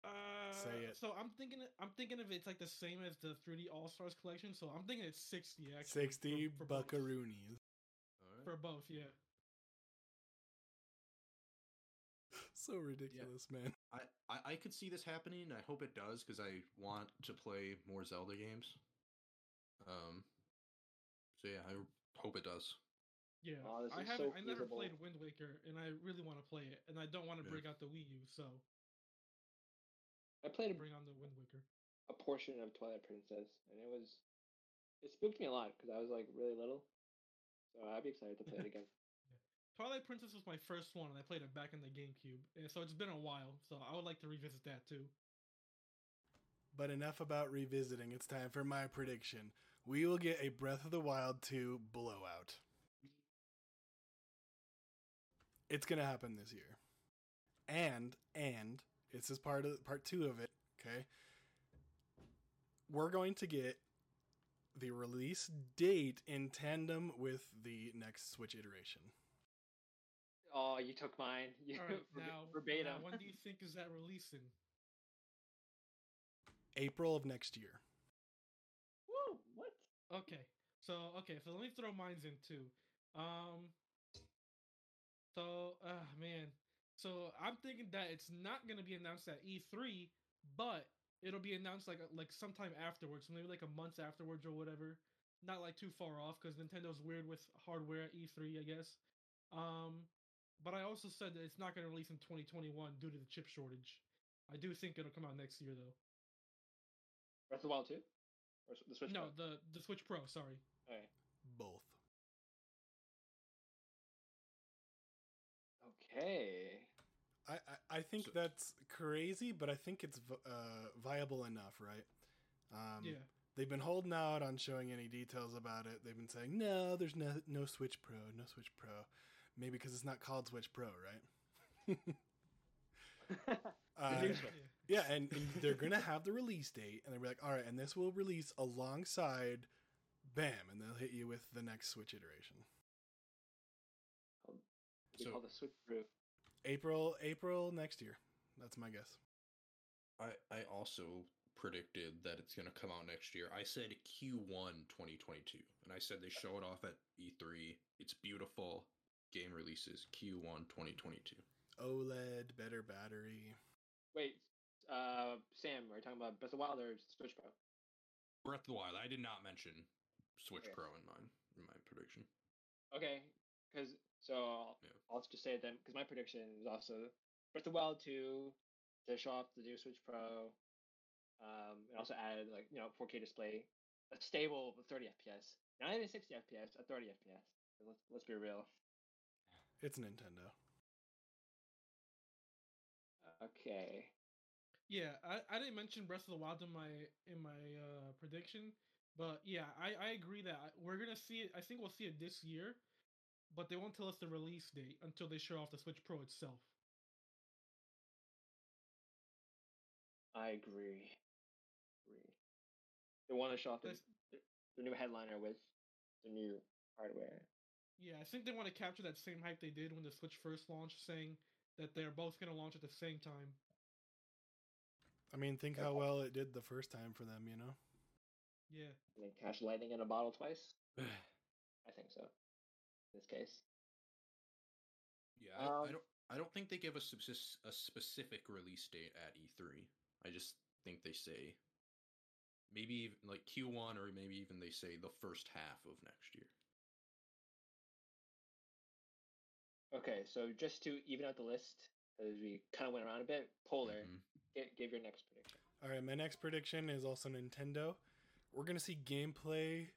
Uh, Say it. So I'm thinking, I'm thinking of it's like the same as the 3D All Stars collection. So I'm thinking it's sixty actually. 60 for, for both. buckaroonies. Alright. For both, yeah. So ridiculous, man. I, I I could see this happening. I hope it does because I want to play more Zelda games. Um. So yeah, I hope it does. Yeah, Oh, I haven't. so I never feasible. played Wind Waker, and I really want to play it, and I don't want to Yeah. break out the Wii U, so I played a, bring on the Wind Waker. a portion of Twilight Princess, and it was it spooked me a lot because I was like really little. So I'd be excited to play it again. Twilight Princess was my first one, and I played it back in the GameCube, and so it's been a while. So I would like to revisit that too. But enough about revisiting. It's time for my prediction. We will get a Breath of the Wild 2 blowout. It's going to happen this year. And and this is part of part 2 of it, okay? We're going to get the release date in tandem with the next Switch iteration. Oh, you took mine. You All right, now, verbatim. now, when do you think is that releasing? April of next year. Woo! What? Okay. So okay, so let me throw mines in too. Um so uh man. So I'm thinking that it's not gonna be announced at E3, but it'll be announced like like sometime afterwards, maybe like a month afterwards or whatever. Not like too far off because Nintendo's weird with hardware at E3, I guess. Um but I also said that it's not gonna release in 2021 due to the chip shortage. I do think it'll come out next year though. Breath of the Wild 2? Or the Switch? no, Pro? the the Switch Pro, sorry. Okay. Both. Okay. I, I, I think So- that's crazy, but I think it's uh, viable enough, right? Um, yeah. They've been holding out on showing any details about it. They've been saying, no, there's no, no Switch Pro, no Switch Pro. Maybe because it's not called Switch Pro, right? Uh, yeah. And, and they're going to have the release date, and they're like, all right, and this will release alongside BAM, and they'll hit you with the next Switch iteration. We So- call the Switch Brew. April April next year. That's my guess. I I also predicted that it's gonna come out next year. I said Q1 2022, and I said they show it off at E3. It's beautiful. Game releases Q1 2022. OLED, better battery. Wait, uh, Sam, are you talking about Breath of the Wild or Switch Pro? Breath of the Wild. I did not mention Switch Okay. Pro in mine in my prediction. Okay, because so I'll, Yeah. I'll just say it then because my prediction was also Breath of the Wild two to show off the new Switch Pro. Um, and also added like you know 4K display, a stable 30 FPS, not even 60 FPS, a 30 FPS. Let's let's be real. It's Nintendo. Okay. Yeah, I, I didn't mention Breath of the Wild in my in my uh, prediction, but yeah, I, I agree that we're gonna see it. I think we'll see it this year, but they won't tell us the release date until they show off the Switch Pro itself. I agree. Agree. They want to show off the, That's- the, the new headliner with the new hardware. Yeah, I think they want to capture that same hype they did when the Switch first launched, saying that they're both gonna launch at the same time. I mean, think how well it did the first time for them, you know? Yeah, And then catch lightning in a bottle twice. I think so. In this case. Yeah, I, Um, I don't. I don't think they give a, subsis- a specific release date at E3. I just think they say maybe even, like Q1 or maybe even they say the first half of next year. Okay, so just to even out the list, as we kind of went around a bit, Polar, Mhm. gi- give your next prediction. All right, my next prediction is also Nintendo. We're going to see gameplay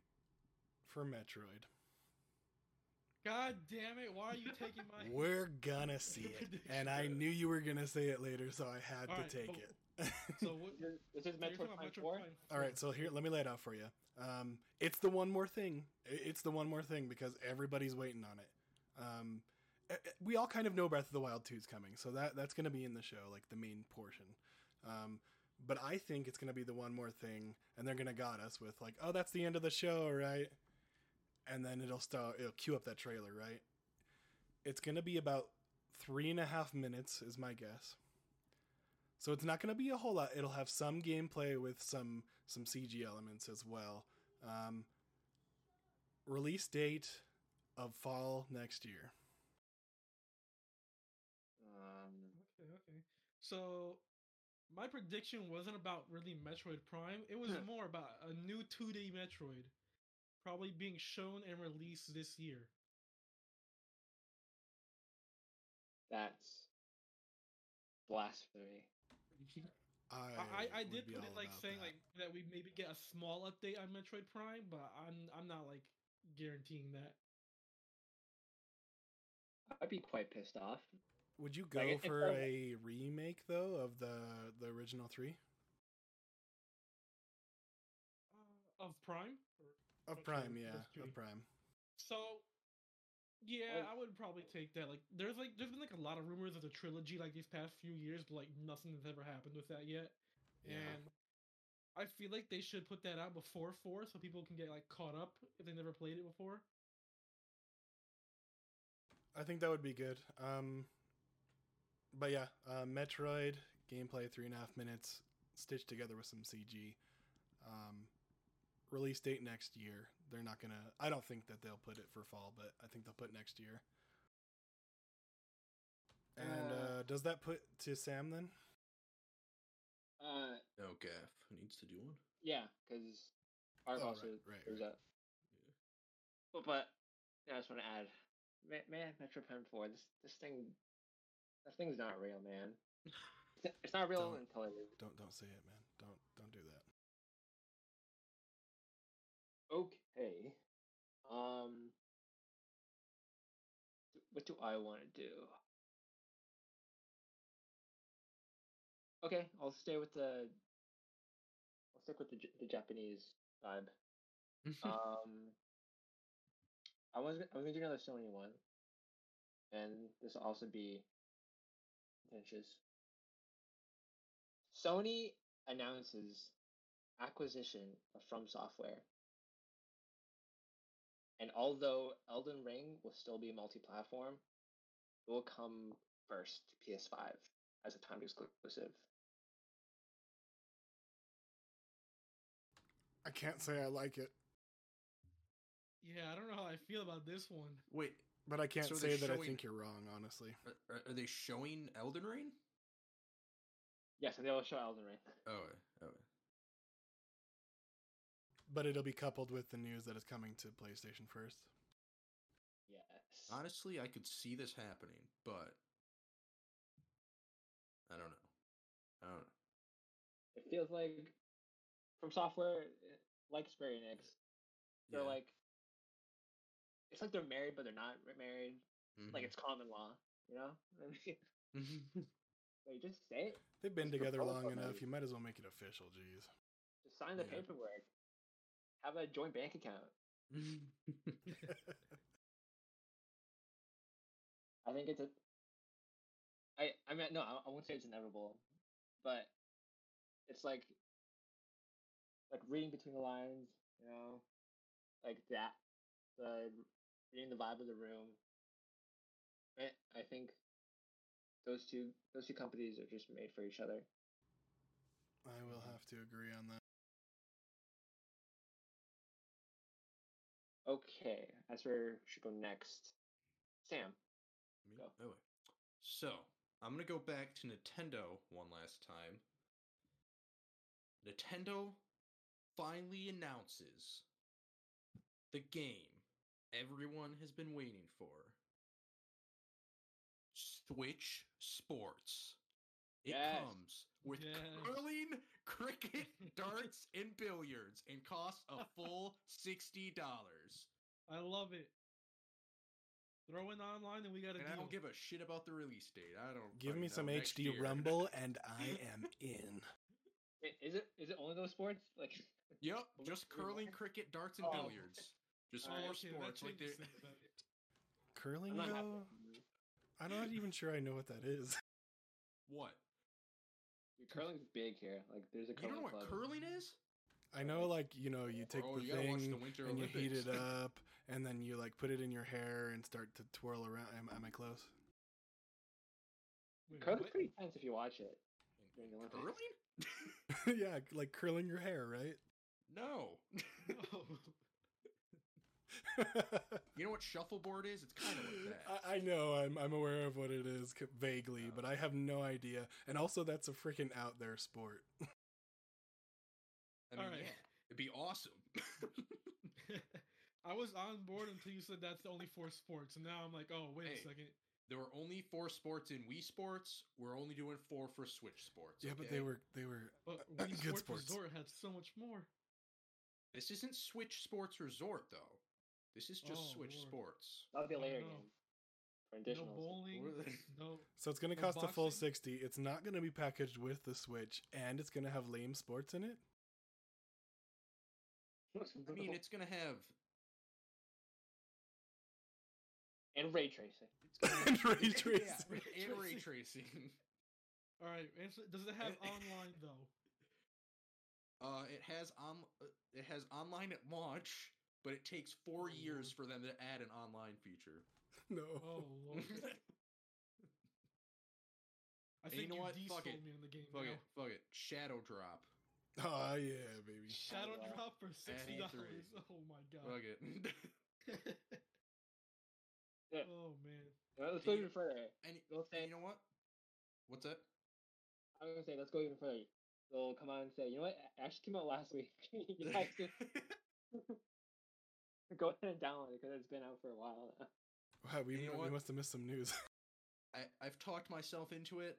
for Metroid. God damn it! Why are you taking my? We're gonna see it. And I knew you were going to say it later, so I had Alright, to take but- it. So what? This is- This is so you're Metroid talking about Prime 4? All right, so here, let me lay it out for you. Um, it's the one more thing. It's the one more thing because everybody's waiting on it. Um, we all kind of know Breath of the Wild 2 is coming, so that that's going to be in the show, like the main portion. Um, but I think it's going to be the one more thing, and they're going to got us with like, oh, that's the end of the show, right? And then it'll start. It'll cue up that trailer, right? It's going to be about three and a half minutes, is my guess. So it's not going to be a whole lot. It'll have some gameplay with some some CG elements as well. Um, release date of fall next year. Um, Okay, okay. So my prediction wasn't about really Metroid Prime. It was more about a new 2D Metroid, probably being shown and released this year. that's blasphemy. I I, I, I did put it like saying that. like that we maybe get a small update on Metroid Prime, but I'm I'm not like guaranteeing that. I'd be quite pissed off. Would you go like, for a remake though of the the original three Uh, of Prime? Or of Metroid Prime? Yeah, Plus of Prime. So, yeah, Well- I would probably take that. Like, there's like there's been like a lot of rumors of the trilogy like these past few years, but like nothing has ever happened with that yet. Yeah. And I feel like they should put that out before four, so people can get like caught up if they never played it before. I think that would be good. Um, but yeah, uh, Metroid gameplay three and a half minutes stitched together with some CG. Um, release date next year. They're not gonna. I don't think that they'll put it for fall, but I think they'll put next year. And Uh, uh, does that put to Sam then? Uh, No, Gaff needs to do one. yeah, because Arc Oh, also right, right, shows right. up. But, but yeah, I just want to add, man, man, Metroid Prime Four. This this thing, this thing's not real, man. It's- not real Don't. until is. Don't don't say it, man. Don't don't do that. Okay. Um. What do I want to do? Okay, I'll stay with the. I'll stick with the the Japanese vibe. um. I was I was gonna do another Sony one, and this will also be contentious. Sony announces acquisition of From Software. And although Elden Ring will still be multi-platform, it will come first to PS5 as a timed exclusive. I can't say I like it, Yeah, I don't know how I feel about this one. Wait, but I can't So say they're that I think you're wrong, honestly. are, are they showing Elden Ring? Yes, and they will show Elden Ring. Oh, oh. But it'll be coupled with the news that is coming to PlayStation first. Yes. Honestly, I could see this happening, but I don't know. I don't know. It feels like from software like Square Enix, they're Yeah. like it's like they're married but they're not married. Like Mhm. it's common law, you know? like just say it. They've been Just together long enough. already. You might as well make it official. Jeez. Just sign the Yeah. paperwork. Have a joint bank account. I think it's a. I I mean no I, I won't say it's inevitable, but it's like like reading between the lines, you know, like that, the reading the vibe of the room. I I think those two those two companies are just made for each other. I will have to agree on that. Okay, as for should go next, Sam. Me? Go. So I'm gonna go back to Nintendo one last time. Nintendo finally announces the game everyone has been waiting for. Switch Sports. It Yes. comes with Yes. curling, cricket, darts, and billiards, and costs a full sixty dollars. I love it. Throw in online and we got to And. I don't give a shit about the release date. I don't Give me some HD year. Rumble, and I am in. Is it is it only those sports? Like Yep, just curling, cricket, darts, and Oh. billiards. Just Alright, four Okay, sports. Like changes they're things up. Curling, I'm though? I'm not even sure I know what that is. what? Dude, curling's big here. Like there's a curling You curling know what club. curling is? I know, like, you know, you take Oh, the you thing the Winter and you heat it up, and then you, like, put it in your hair and start to twirl around. Am, am I close? Wait, Curling's what? pretty intense if you watch it. During the Olympics. Curling? yeah, like curling your hair, right? No. No. You know what shuffleboard is? It's kind of like that. I, I know, I'm, I'm aware of what it is c- vaguely, but I have no idea. And also, that's a freaking out there sport. I mean, Alright. yeah, it'd be awesome. I was on board until you said that's the only four sports, and now I'm like, oh wait Hey. a second. there were only four sports in Wii Sports. We're only doing four for Switch Sports. Yeah, but they were they were But Uh, Wii good Sports, sports. Resort had so much more. This isn't Switch Sports Resort though. This is just Oh, Switch Lord. Sports. That'll be a later no. game. No bowling. No. So it's going to No cost a full 60. It's not going to be packaged with the Switch and it's going to have lame sports in it. I mean, it's gonna have. and ray tracing. and ray Yeah, tracing. and ray tracing. All right. Does it have online though? Uh, it has on. uh, It has online at launch, but it takes four years for them to add an online feature. No. Oh lord. I And you think know you what? de-sold Fuck it. me on the game fuck now. it, fuck it. Shadow drop. Oh, yeah, baby. Shadow Yeah. drop for sixty dollars. Oh my god. Fuck it. Yeah. oh man. Uh, Let's go And even further. and, They'll and say, you know what? What's that? I was gonna say, let's go even further. They'll come on and say, you know what? it Actually came out last week. You guys can go ahead and download it because it's been out for a while now. Wow, we, You know we what? must have missed some news. I, I've talked myself into it.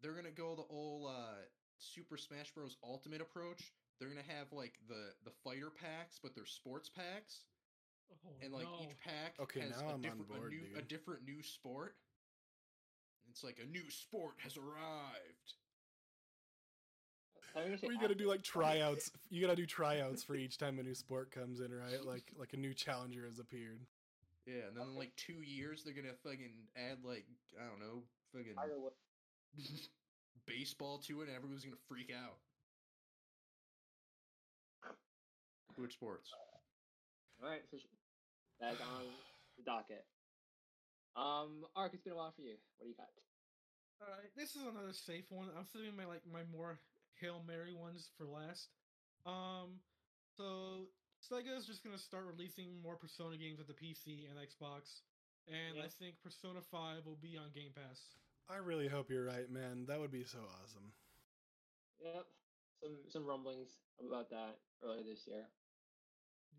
They're gonna go the old uh, Super Smash Bros. Ultimate approach. They're gonna have like the the fighter packs, but they're sports packs, Oh and like no. each pack Okay, has now a I'm on different board, a new a different new sport. It's like a new sport has arrived. I'm gonna you got to do like tryouts. You got to do tryouts for each time a new sport comes in, right? Like like a new challenger has appeared. Yeah, and then in like two years they're gonna fucking add like I don't know, fucking baseball to it, and everyone's gonna freak out. Which sports? All right, so that's on the docket. Um, Ark, it's been a while for you. What do you got? All right, this is another safe one. I'm saving my like my more hail mary ones for last. Um, so Sega is just gonna start releasing more Persona games at the PC and Xbox, and I think Persona Five will be on Game Pass. I really hope you're right, man. That would be so awesome. Yep. Some some rumblings about that earlier this year.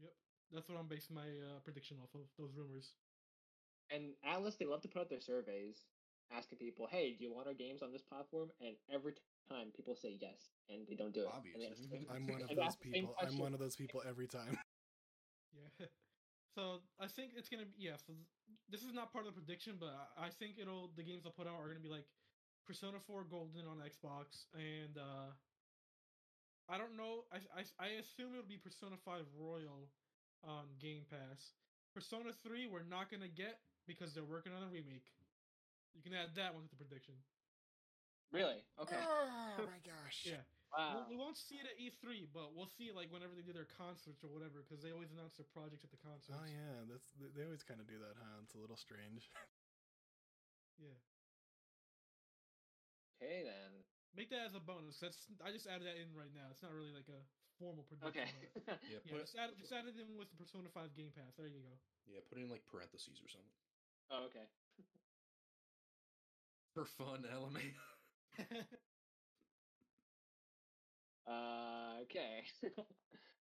Yep, that's what I'm basing my uh, prediction off of. Those rumors. And Atlus, they love to put out their surveys asking people, "Hey, do you want our games on this platform?" And every time people say yes, and they don't do it. And they ask Obviously. I'm one of those ask the same people. I'm one of those people every time. Yeah. So I think it's gonna be yeah. So this is not part of the prediction, but I I think it'll the games I'll put out are gonna be like Persona 4 Golden on Xbox, and uh I don't know. I I, I assume it'll be Persona 5 Royal on Game Pass. Persona 3 we're not gonna get because they're working on a remake. You can add that one to the prediction. Really? Okay. Oh my gosh. Yeah. Wow. We'll, we won't see it at E3, but we'll see like whenever they do their concerts or whatever, because they always announce their projects at the oh, concerts. Oh yeah, that's they- they always kind of do that, huh? It's a little strange. Yeah. Okay then. Make that as a bonus. That's I just added that in right now. It's not really like a formal prediction. Okay. Yeah, Yeah, put just add, just add it in with the Persona 5 Game Pass. There you go. yeah, put in like parentheses or something oh, okay. for fun element. Uh, okay.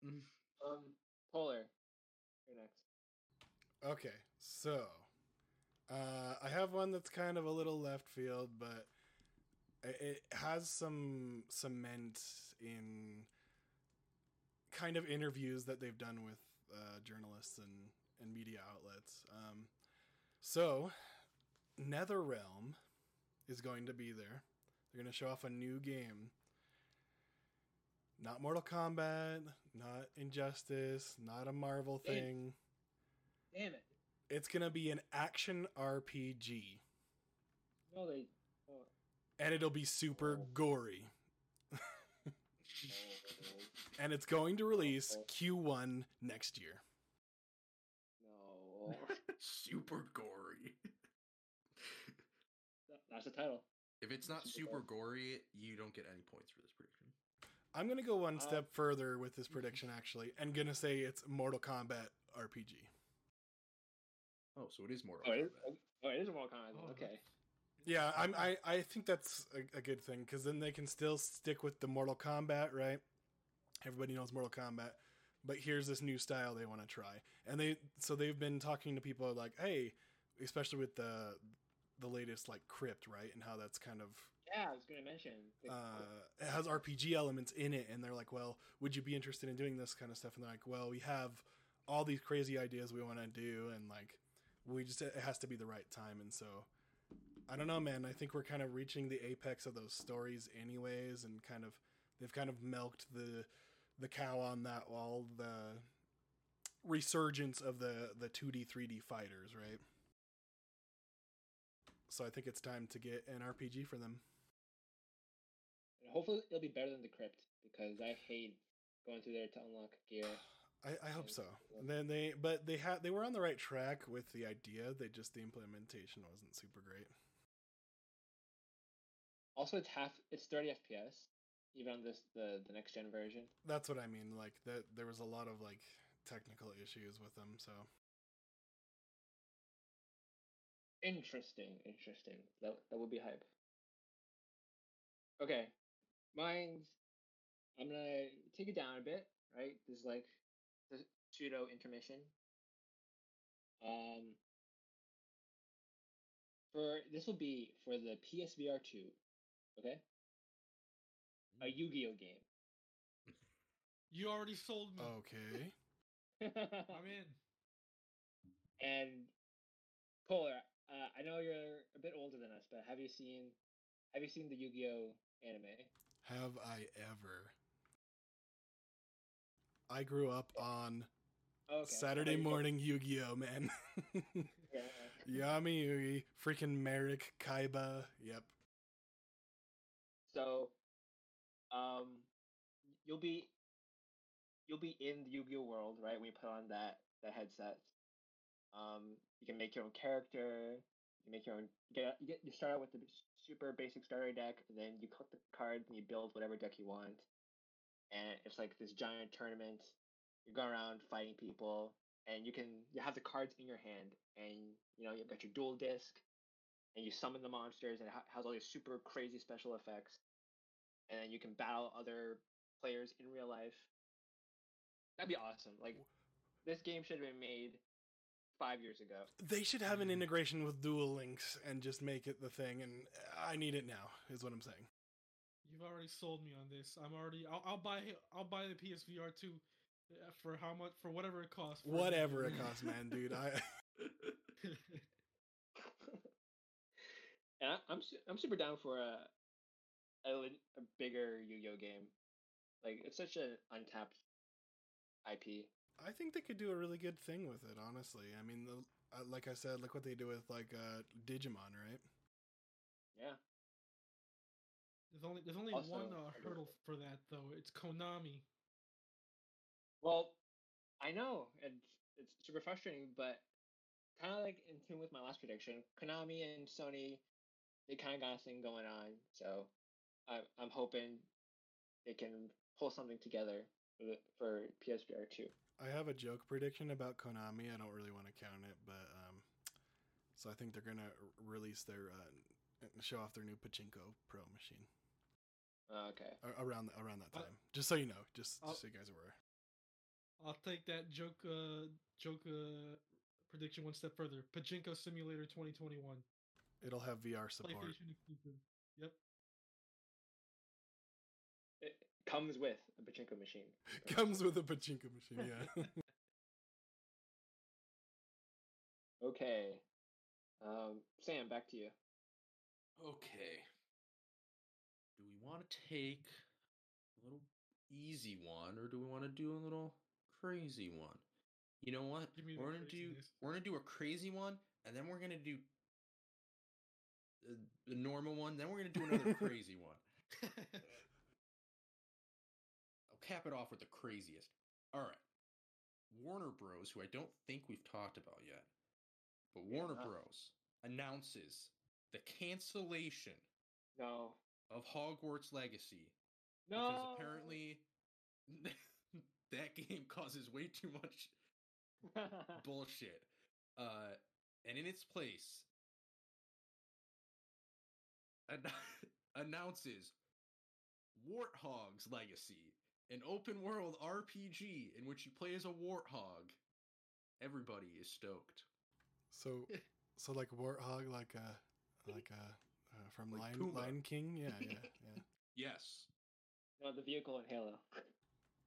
Mm. um, Polar. You're next. Okay, so uh, I have one that's kind of a little left field, but it, it has some cement in kind of interviews that they've done with uh, journalists and, and media outlets. Um, so, NetherRealm is going to be there. They're going to show off a new game. Not Mortal Kombat, not Injustice, not a Marvel thing. Damn it. It's gonna be an action RPG, No, they. Oh, and it'll be super Oh. gory, and it's going to release Q1 next year. no. super gory. That's the title. If it's not Super super gory, you don't get any points for this prediction. I'm gonna go one Uh, step further with this prediction, actually, and gonna say it's Mortal Kombat RPG. Oh, so it is Mortal Oh, it is, Kombat. oh, it is Mortal Kombat. Oh, okay. Yeah, I'm, I I think that's a, a good thing because then they can still stick with the Mortal Kombat, right? Everybody knows Mortal Kombat, but here's this new style they want to try, and they so they've been talking to people like, hey, especially with the the latest like Krypt, right, and how that's kind of Yeah, I was gonna mention. uh, it has RPG elements in it, and they're like, well, would you be interested in doing this kind of stuff? And they're like, well, we have all these crazy ideas we want to do, and like, we just it has to be the right time, and so. I don't know, man. I think we're kind of reaching the apex of those stories, anyways, and kind of they've kind of milked the the cow on that wall. The resurgence of the the two D three D fighters, right? So I think it's time to get an RPG for them. hopefully, it'll be better than the Krypt because I hate going through there to unlock gear. I, I hope so. And then they, but they had they were on the right track with the idea. They just the implementation wasn't super great. Also, it's half. It's 30 FPS, even on this the the next gen version. That's what I mean. Like that, there was a lot of like technical issues with them. So Interesting, interesting. That that would be hype. Okay, mine's. I'm gonna take it down a bit. Right, this is like the pseudo intermission. Um. For this will be for the PSVR two, okay? A Yu-Gi-Oh game. You already sold me. okay, I'm in. and Polar, uh, I know you're a bit older than us, but have you seen have you seen the Yu-Gi-Oh anime? have I ever? I grew up on Oh, okay. Saturday you said- morning Yu-Gi-Oh, man. Yeah. Yami Yugi, freaking Marik, Kaiba. Yep. So, um, you'll be you'll be in the Yu-Gi-Oh world, right? When you put on that that headset, um, you can make your own character. You make your own. You get you get you start out with the super basic starter deck, and then you collect the cards and you build whatever deck you want. And it's like this giant tournament. You go around fighting people, and you can you have the cards in your hand, and you know you've got your duel disk, and you summon the monsters, and it has all these super crazy special effects, and then you can battle other players in real life. That'd be awesome. Like this game should have been made five years ago. They should have an Mhm. integration with Duel Links and just make it the thing. And I need it now. Is what I'm saying. You've already sold me on this. I'm already. I'll, I'll buy. I'll buy the PSVR two uh, for how much? For whatever it costs. Whatever it costs, man, dude. I and I, I'm su- I'm super down for a a, a bigger Yu-Gi-Oh game. Like it's such an untapped IP. I think they could do a really good thing with it. Honestly, I mean, the, uh, like I said, look what they do with like uh, Digimon, right? Yeah. There's only there's only Also, one uh, hurdle for that though. It's Konami. Well, I know it's it's super frustrating, but kind of like in tune with my last prediction, Konami and Sony, they kind of got a thing going on. So I, I'm hoping they can pull something together for the, for PSVR two. I have a joke prediction about Konami. I don't really want to count it, but um, so I think they're gonna release their uh, show off their new Pachinko Pro machine Uh, okay. around around that Uh, time. just so you know, just, just so you guys are aware. I'll take that joke uh joke uh prediction one step further. Pachinko Simulator 2021. It'll have VR support. PlayStation exclusive. Yep. It comes with a pachinko machine. Comes with a Pachinko machine. Yeah. Okay. Um, Sam, back to you. Okay. Do we want to take a little easy one or do we want to do a little crazy one? You know what? Give me the We're gonna do craziness. we're gonna do a crazy one, and then we're gonna do the, the normal one. Then we're gonna do another crazy one. Cap it off with the craziest. All right, Warner Bros, who I don't think we've talked about yet, but Warner Yeah. Bros announces the cancellation No. of Hogwarts Legacy No. because apparently that game causes way too much bullshit. Uh, and in its place, an- announces Warthog's Legacy, an open world RPG in which you play as a warthog. Everybody is stoked. so, so like Warthog, like a like uh, uh from Like Lion Pumbaa. Lion King. Yeah, yeah, yeah. Yes. no, the vehicle in Halo.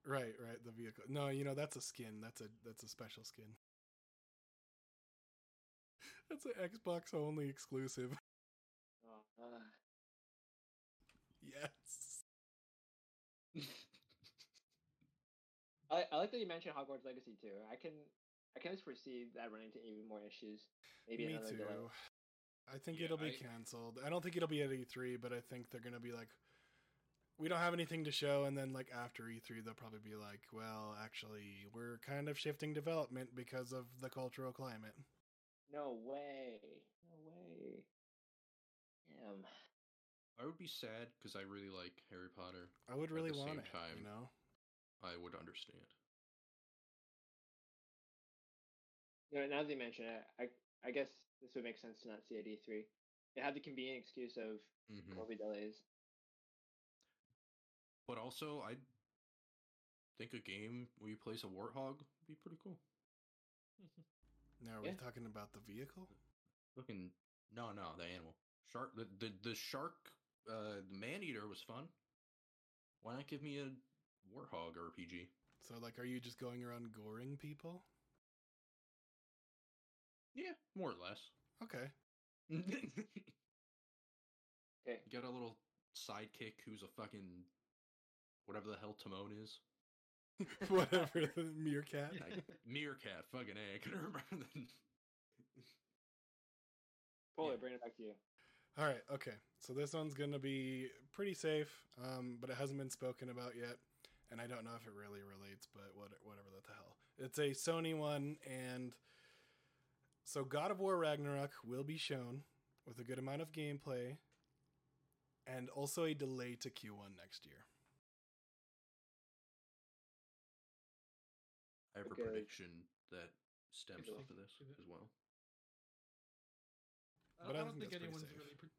Right, right. The vehicle. No, you know that's a skin. That's a that's a special skin. That's an Xbox only exclusive. Oh, uh, Yes. I, I like that you mentioned Hogwarts Legacy too. I can I can just foresee that running into even more issues. Maybe Me another too. delay. I think Yeah, it'll be I- canceled. I don't think it'll be at E3, but I think they're gonna be like, we don't have anything to show, and then like after E3, they'll probably be like, well, actually, we're kind of shifting development because of the cultural climate. No way. No way. Damn. I would be sad because I really like Harry Potter. I would At really the want same it. time, You know. I would understand. You know, now that you mention it, I I guess this would make sense to not see at E3. It had the convenient excuse of Mhm. COVID delays. But also, I think a game where you place a warthog would be pretty cool. Now, are Yeah. we talking about the vehicle? Looking, no, no, the animal shark. The the, the shark, uh, the man eater was fun. Why not give me a warthog RPG? So, like, are you just going around goring people? Yeah, more or less. Okay. okay. you got a little sidekick who's a fucking whatever the hell Timon is. Whatever the meerkat. I, meerkat, fucking a. I couldn't remember the. Polar, Yeah. bring it back to you. All right, okay. So this one's gonna be pretty safe, um, but it hasn't been spoken about yet, and I don't know if it really relates, but what, whatever the hell. It's a Sony one, and So God of War Ragnarok will be shown with a good amount of gameplay and also a delay to Q1 next year. I have a Because- prediction that stems Because- off of this as well. I- But I, I don't think think, that's pretty anyone's safe. really. Pre-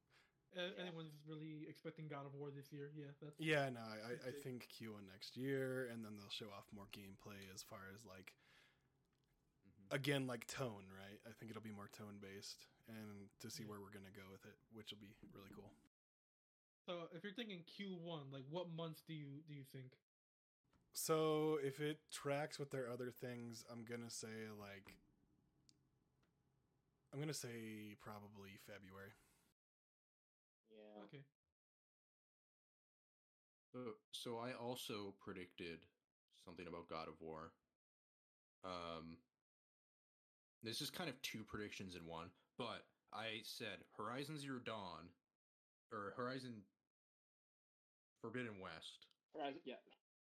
uh, Anyone's really expecting God of War this year? Yeah, that's Yeah, no, I, I, I think Q1 next year, and then they'll show off more gameplay as far as like Mhm. again like tone, right? I think it'll be more tone based, and to see Yeah. where we're gonna go with it, which will be really cool. So if you're thinking Q1, like what months do you do you think? So if it tracks with their other things, I'm gonna say like I'm gonna say probably February. Yeah. Okay. So, so I also predicted something about God of War. Um, this is kind of two predictions in one, but I said Horizon Zero Dawn or Horizon Forbidden West Horizon, yeah.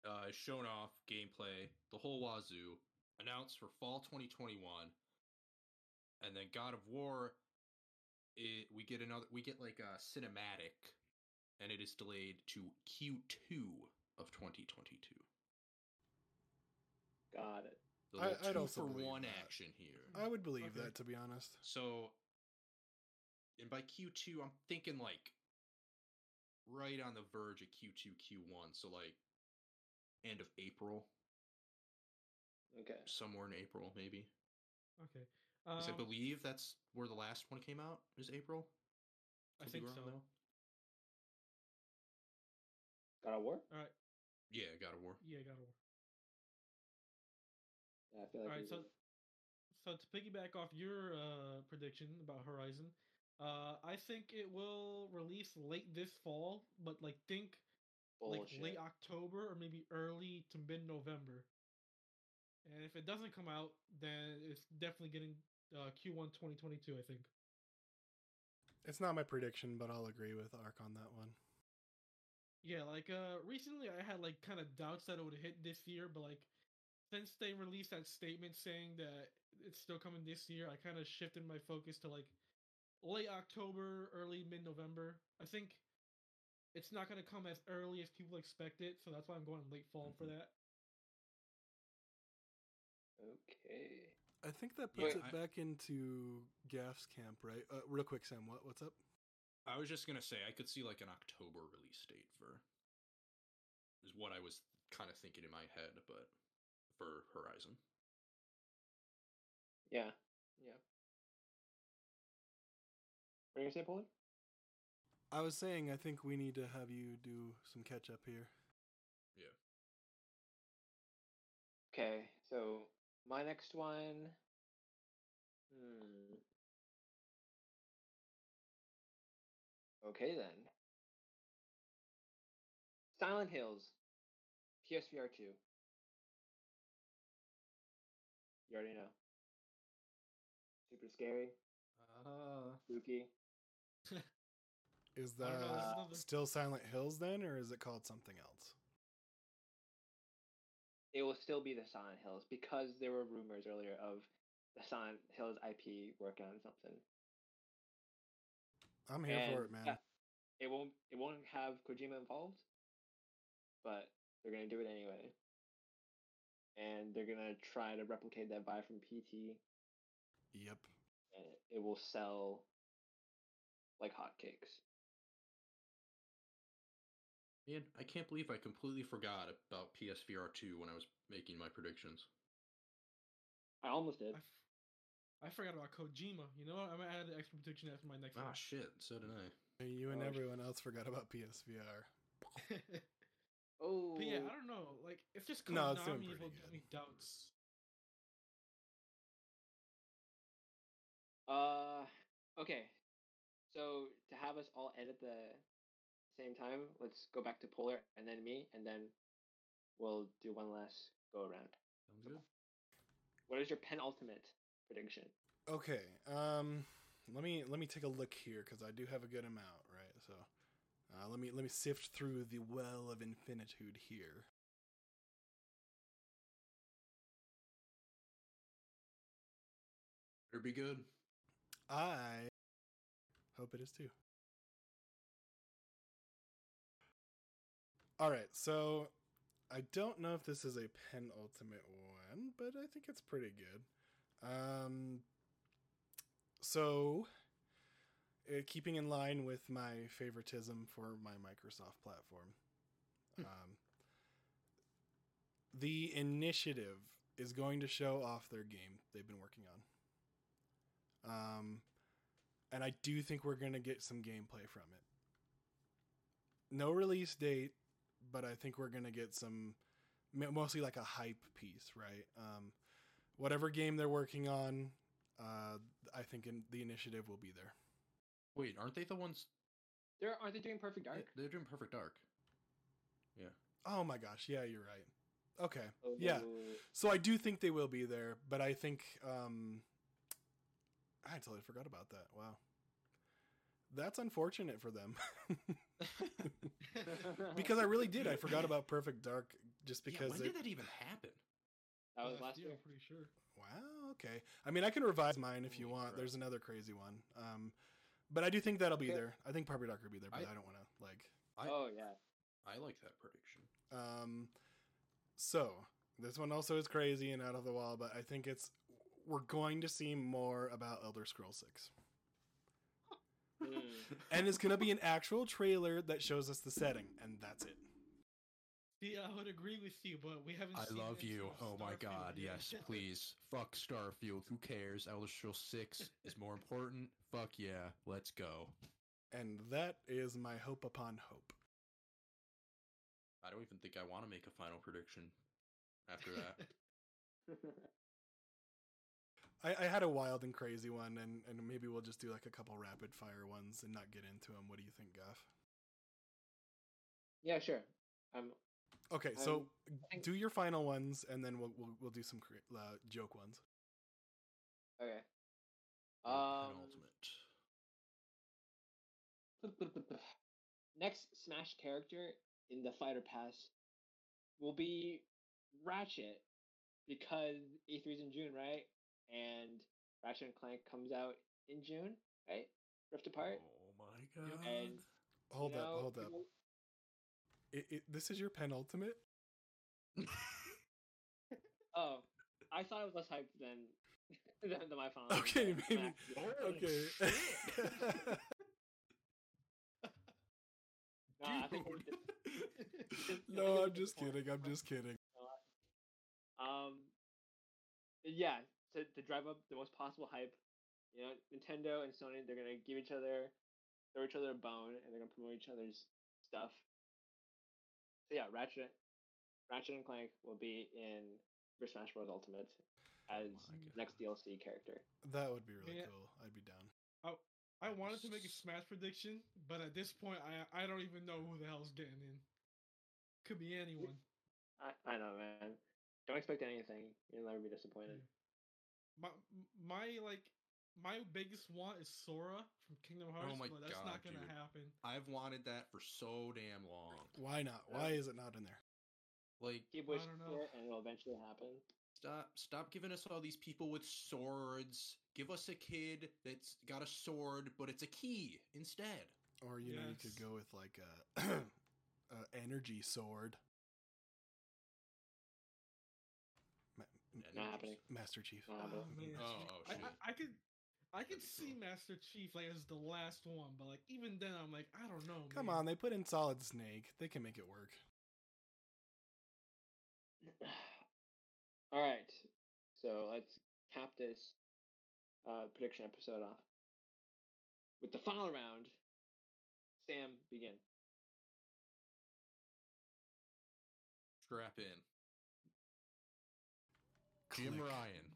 uh, shown off gameplay, the whole wazoo, announced for fall 2021, and then God of War, it, we get another, we get like a cinematic, and it is delayed to Q2 of 2022. Got it. The I- little I'd two also for believe one that. action here. I would believe Okay. that to be honest. So, and by Q2, I'm thinking like right on the verge of Q2, Q1. So like end of April, Okay. somewhere in April, maybe. Okay. 'Cause I Um, believe that's where the last one came out. Is April? I Could be think wrong, so. though. God of War? All right. Yeah, God of War. Yeah, God of War. Yeah, I feel like. All right. So, would- so to piggyback off your uh, prediction about Horizon, uh, I think it will release late this fall, but like think like late October or maybe early to mid November. And if it doesn't come out, then it's definitely getting uh, Q1 2022. I think. It's not my prediction, but I'll agree with Ark on that one. Yeah, like uh recently I had like kind of doubts that it would hit this year, but like since they released that statement saying that it's still coming this year, I kind of shifted my focus to like late October, early mid November. I think it's not going to come as early as people expect it, so that's why I'm going late fall for Mhm. that. Okay. I think that Yeah, puts it I- back into Gaff's camp, right? Uh, real quick, Sam, what what's up? I was just gonna say I could see like an October release date for is what I was kind of thinking in my head, but for Horizon. Yeah. Yeah. What are you gonna say, Polar? I was saying I think we need to have you do some catch up here. Yeah. Okay, so my next one. Hmm. Okay then. Silent Hills, PSVR two. You already know. Super scary, Uh, spooky. Is that know, this is another- still Silent Hills then, or is it called something else? It will still be the Silent Hills because there were rumors earlier of the Silent Hills IP working on something. I'm here for it, man. yeah, it won't it won't have Kojima involved, but they're gonna do it anyway. And they're gonna try to replicate that vibe from PT, Yep. and it- it will sell like hotcakes. Man, I can't believe I completely forgot about PSVR two when I was making my predictions. I almost did. I, f- I forgot about Kojima. You know what? I'm gonna add an extra prediction after my next Ah, one. shit. So did I. Hey, You and Oh, everyone else forgot about PSVR. Oh, But yeah, I don't know. Like, it's just Konami No, it's doing will pretty give good. me doubts. Uh, okay. So to have us all edit the same time, let's go back to Polar and then me, and then we'll do one last go around. Sounds good. What is your penultimate prediction? Okay. Um, let me let me take a look here because I do have a good amount, right? So, uh, let me let me sift through the well of infinitude here. Better be good. I hope it is too. All right, so I don't know if this is a penultimate one, but I think it's pretty good. Um, so, uh, keeping in line with my favoritism for my Microsoft platform, um, the initiative is going to show off their game they've been working on. Um, and I do think we're going to get some gameplay from it. No release date, but I think we're going to get some, mostly like a hype piece, right? Um, whatever game they're working on, uh, I think in, the initiative will be there. Wait, aren't they the ones? They're aren't they doing Perfect Dark? They're doing Perfect Dark. Yeah. Oh my gosh, yeah, you're right. Okay, yeah. Oh, So I do think they will be there, but I think um I totally forgot about that. Wow. That's unfortunate for them. because I really did. I forgot about Perfect Dark just Yeah, because when it, did that even happen? that was last year. I'm pretty sure. Wow, okay. I mean, I can revise mine if you want. crap. There's another crazy one. Um but I do think that'll be Okay. there. I think Perfect Dark will be there, but I, I- don't want to like I oh yeah. I like that prediction. Um, so this one also is crazy and out of the wall, but I think it's we're going to see more about Elder Scroll Six, Hmm. and it's going to be an actual trailer that shows us the setting, and that's it. See, I would agree with you, but we haven't. I seen love you. until Oh my god, yet. yes, please. Fuck Starfield. Who cares? Elder Scrolls 6 is more important. Fuck yeah, let's go. And that is my hope upon hope. I don't even think I want to make a final prediction after that. I, I had a wild and crazy one, and, and maybe we'll just do like a couple rapid fire ones and not get into them. What do you think, Gaff? yeah, sure. Um, Okay, so Um, I think- do your final ones, and then we'll we'll, we'll do some cre- uh, joke ones. okay. Um, penultimate. next Smash character in the Fighter Pass will be Ratchet because E3's in June, right? And Ratchet and Clank comes out in June, right? Rift Apart. Oh my god. And Hold you up, know, hold up. It, it, this is your penultimate. Oh, I thought it was less hyped than than, than my final. Okay, but maybe. Oh, Okay. Nah, I think just- no, I'm just kidding. I'm just kidding. Um, yeah, to, to drive up the most possible hype, you know, Nintendo and Sony, they're gonna give each other, throw each other a bone, and they're gonna promote each other's stuff. So yeah, Ratchet, Ratchet and Clank will be in Super Smash Bros. Ultimate oh as my God. next DLC character. That would be really Yeah. cool. I'd be down. Oh, I wanted to make a Smash prediction, but at this point, I I don't even know who the hell's getting in. Could be anyone. I, I know, man. Don't expect anything. You'll never be disappointed. My my like my biggest want is Sora from Kingdom oh Hearts, Oh my but that's God, not gonna dude. happen. I've wanted that for so damn long. Why not? Why is it not in there? Like, Keep I wishing don't for it, and it'll eventually happen. stop stop giving us all these people with swords. Give us a kid that's got a sword, but it's a key instead. Or you know, you could go with like a, a energy sword. M- Not it happening. Master Chief. Not Oh, man, Oh, oh, I, shit. I, I could I could see. Master Chief like as the last one, but like even then I'm like I don't know. Come man. on, they put in Solid Snake. They can make it work. All right, so let's cap this uh, prediction episode off with the final round. Sam, begin. Strap in. Jim Click. Ryan.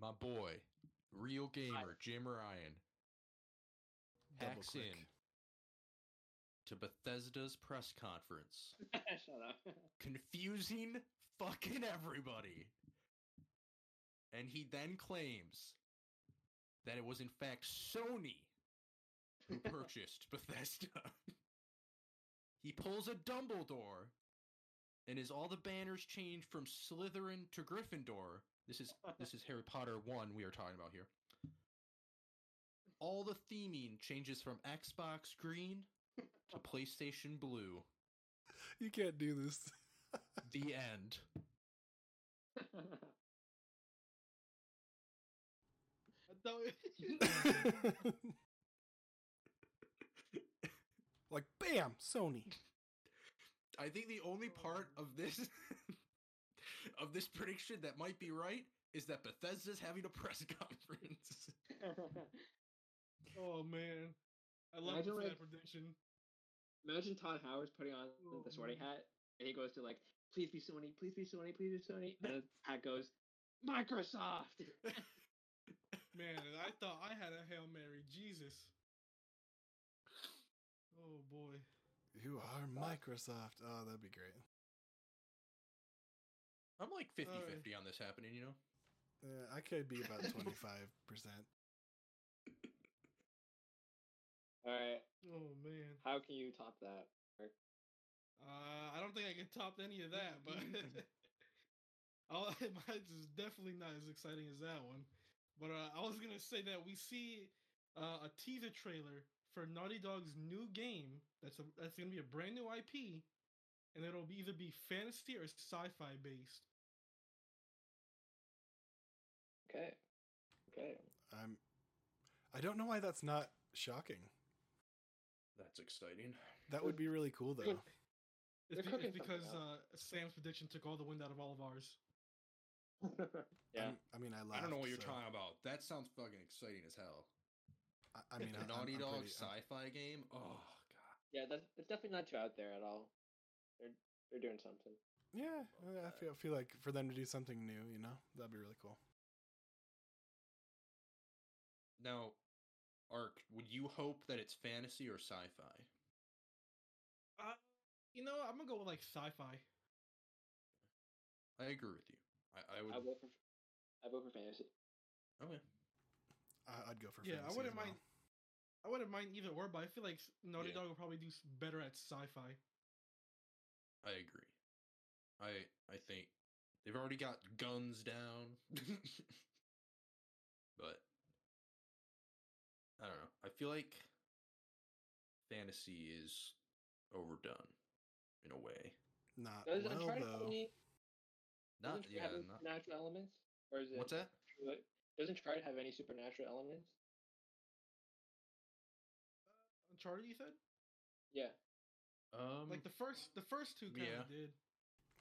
My boy. Real gamer, Jim Ryan. Double Hacks click. in to Bethesda's press conference. Shut up. confusing fucking everybody. And he then claims that it was in fact Sony who purchased Bethesda. he pulls a Dumbledore and as all the banners change from Slytherin to Gryffindor, This is this is Harry Potter one we are talking about here. All the theming changes from Xbox Green to PlayStation Blue. You can't do this. The end. Like bam, Sony. I think the only oh, part of this of this prediction that might be right is that Bethesda's having a press conference. oh man, I love Imagine, that like- prediction. Imagine Todd Howard's putting on Oh, the sorting man. hat, and he goes to like, "Please be Sony, please be Sony, please be Sony," and the hat goes, "Microsoft." Man, I thought I had a hail mary. Jesus. Oh boy. You are Microsoft. Oh, that'd be great. I'm like 50 Alright. 50 on this happening, you know? Uh, I could be about twenty five percent. All right, Oh man. how can you top that? Uh, I don't think I can top any of that, but I'll, is definitely not as exciting as that one. But uh, I was gonna say that we see uh, a teaser trailer for Naughty Dog's new game. That's a that's gonna be a brand new IP, and it'll be either be fantasy or sci-fi based. Okay, okay. I'm. I don't know why that's not shocking. That's exciting. That would be really cool though. It's, be- it's because uh, Sam's prediction took all the wind out of all of ours. yeah, I'm- I mean, I I don't know what you're so talking about. That sounds fucking exciting as hell. I, I mean, a I- I'm- Naughty I'm Dog pretty- I'm- sci-fi game. Oh god. yeah. That's it's definitely not too out there at all. They're they're doing something. Yeah, I I feel feel like for them to do something new, you know, that'd be really cool. Now, Ark, would you hope that it's fantasy or sci-fi? Uh, you know, I'm gonna go with like sci-fi. I agree with you. I, I would. I vote for I vote for fantasy. okay. I, I'd go for Yeah, I wouldn't as well. mind. I wouldn't mind either or, but I feel like s- Naughty Yeah. Dog will probably do better at sci-fi. I agree. I I think they've already got guns down. but I don't know. I feel like fantasy is overdone in a way. Not Does well though. Not doesn't yeah, have not supernatural elements, or is it? What's that? What- Doesn't Uncharted have any supernatural elements? Uncharted, you said? Yeah. Um Like the first, the first two kind yeah. of did.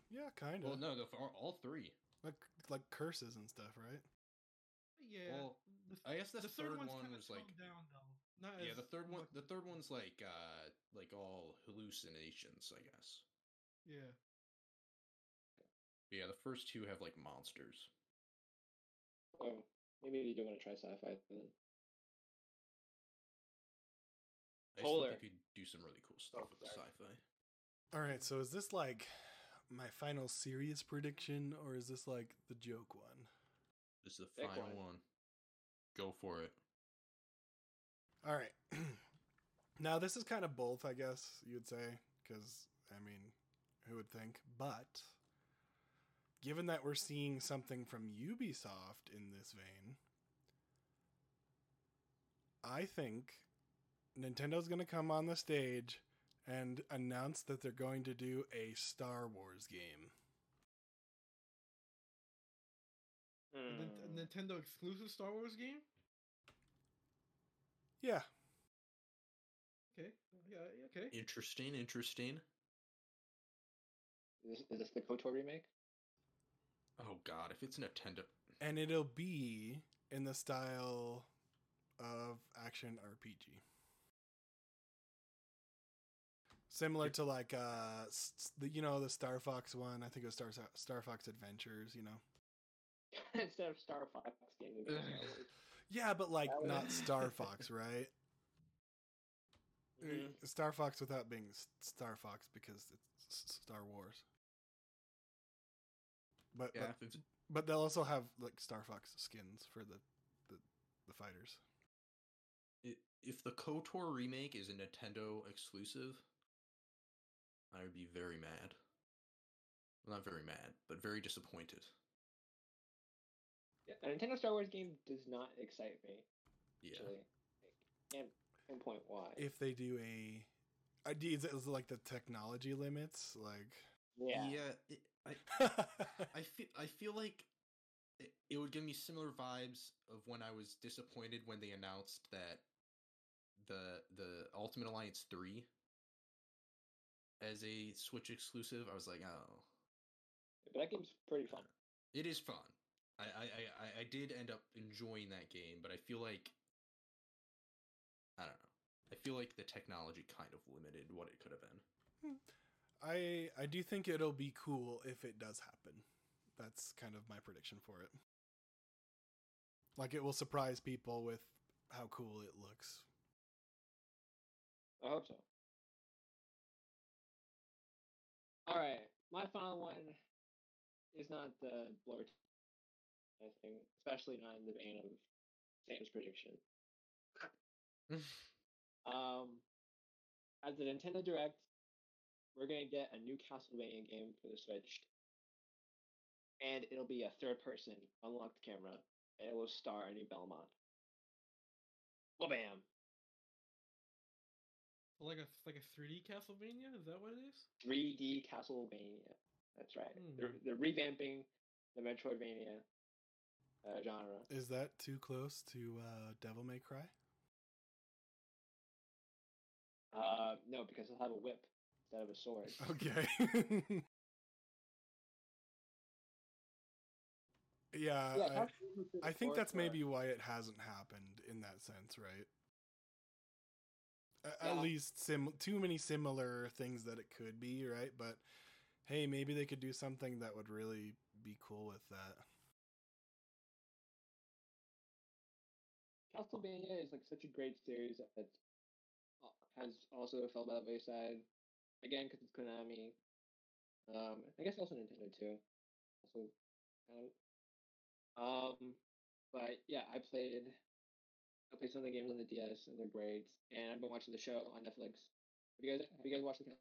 Yeah, kind of. well no, the all, all three. like like curses and stuff, right? Yeah. Well, the, I guess the, the third, third, one's one was like down though. Not yeah, as the third one much- the third one's like uh like all hallucinations, I guess. Yeah. Yeah, the first two have like monsters. Oh, maybe you do want to try sci-fi then. I still Polar. think you could do some really cool oh, stuff Oh, with the sci-fi. All right, so is this like my final serious prediction, or is this like the joke one? This is the Pick final one. one. Go for it. All right. now this is kind of both, I guess you'd say, because I mean, who would think? But given that we're seeing something from Ubisoft in this vein, I think Nintendo's going to come on the stage and announce that they're going to do a Star Wars game. A Nin- a Hmm. Nintendo exclusive Star Wars game. Yeah, Okay. Yeah. yeah, Okay. Interesting, interesting. Is this, is this the KOTOR remake? Oh god, if it's Nintendo and it'll be in the style of action RPG. Similar to like uh s- s- the you know the Star Fox one, I think it was Star Star Fox Adventures, you know. Instead of Star Fox game. it'd be Star Wars. Yeah, but like That not Star Fox, right? Uh, Mhm. Star Fox without being Star Fox because it's Star Wars. But Yeah, but, but they'll also have like Star Fox skins for the the, the fighters. i- if the KOTOR remake is a Nintendo exclusive, I would be very mad. Well, not very mad, but very disappointed. Yeah, a Nintendo Star Wars game does not excite me. Yeah. Actually, I can't pinpoint why. If they do a, I do is it like the technology limits, like. Yeah, it, I I feel I feel like it, it would give me similar vibes of when I was disappointed when they announced that the the Ultimate Alliance 3 as a Switch exclusive. I was like, "Oh, but that game's pretty fun. it is fun." I I I, I- I did end up enjoying that game, but I feel like I don't know. I feel like the technology kind of limited what it could have been. Hmm. I I do think it'll be cool if it does happen. That's kind of my prediction for it. Like it will surprise people with how cool it looks. I hope so. All right, my final one is not the blur. I think, especially not in the vein of Sam's prediction. Um, at the Nintendo Direct, we're gonna get a new Castlevania game for the Switch, and it'll be a third-person unlocked camera, and it will star a new Belmont. Well, bam! Like a like a 3D Castlevania? Is that what it is? 3D Castlevania. That's right. They're, Hmm. they're revamping the Metroidvania uh, genre. Is that too close to uh, Devil May Cry? Uh, no, because they'll have a whip instead of a sword. Okay. yeah, yeah, I, I think that's maybe why it hasn't happened in that sense, right? A- At least sim too many similar things that it could be, right? But hey, maybe they could do something that would really be cool with that. Castlevania is like such a great series that uh, has also fell by the wayside. Again, because it's Konami. Um, I guess also Nintendo too. Also, kind of. Um, but yeah, I played. I played some of the games on the DS, and they're great. And I've been watching the show on Netflix. Have you guys have you guys watched the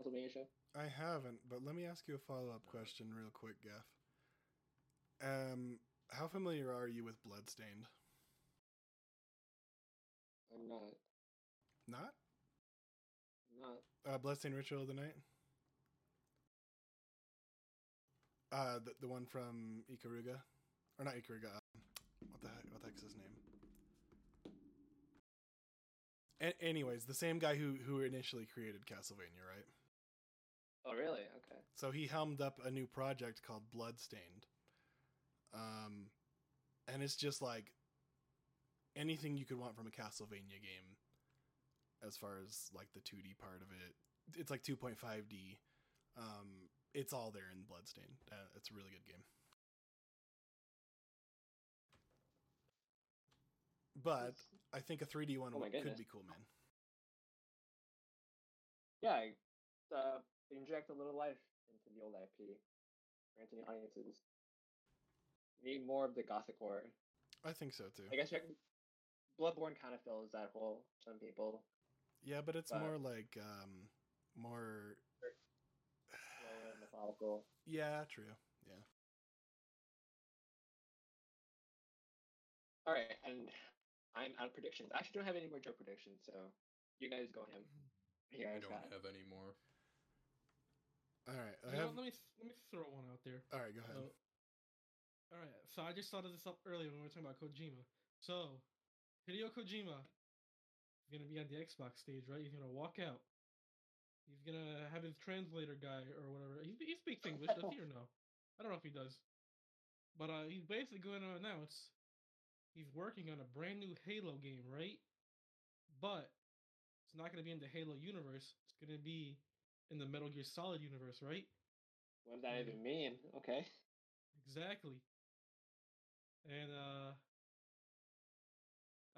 Castlevania show? I haven't, but let me ask you a follow up question real quick, Gaff. Um, how familiar are you with Bloodstained? I'm not. Not I'm not. Uh, Bloodstained Ritual of the Night. Uh, the the one from Ikaruga, or not Ikaruga? Um, what the heck? What the heck's his name? A- anyways, the same guy who who initially created Castlevania, right? Oh, really? Okay. So he helmed up a new project called Bloodstained. Um, and it's just like anything you could want from a Castlevania game, as far as like the 2D part of it. It's like 2.5D. Um, it's all there in Bloodstain. Uh, it's a really good game. But I think a 3D one Oh could be cool, man. Yeah, uh, inject a little life into the old IP. Granting audiences need more of the gothic horror. I think so too. I guess Bloodborne kind of fills that hole. Some people Yeah, but it's but- more like um, more. slower and methodical. Yeah, true. Yeah. All right, and I'm out of predictions. I actually don't have any more joke predictions, so you guys go him. You I don't got. have any more. All right. I You know, let me let me throw one out there. All right, go ahead. So, all right, so I just thought of this up earlier when we were talking about Kojima. So, Hideo Kojima is gonna be on the Xbox stage, right? He's gonna walk out. He's gonna have his translator guy or whatever. He, he speaks English, does he or no? I don't know if he does. But uh, he's basically going to announce he's working on a brand new Halo game, right? But it's not gonna be in the Halo universe. It's gonna be in the Metal Gear Solid universe, right? What does that even mean? Okay. Exactly. And uh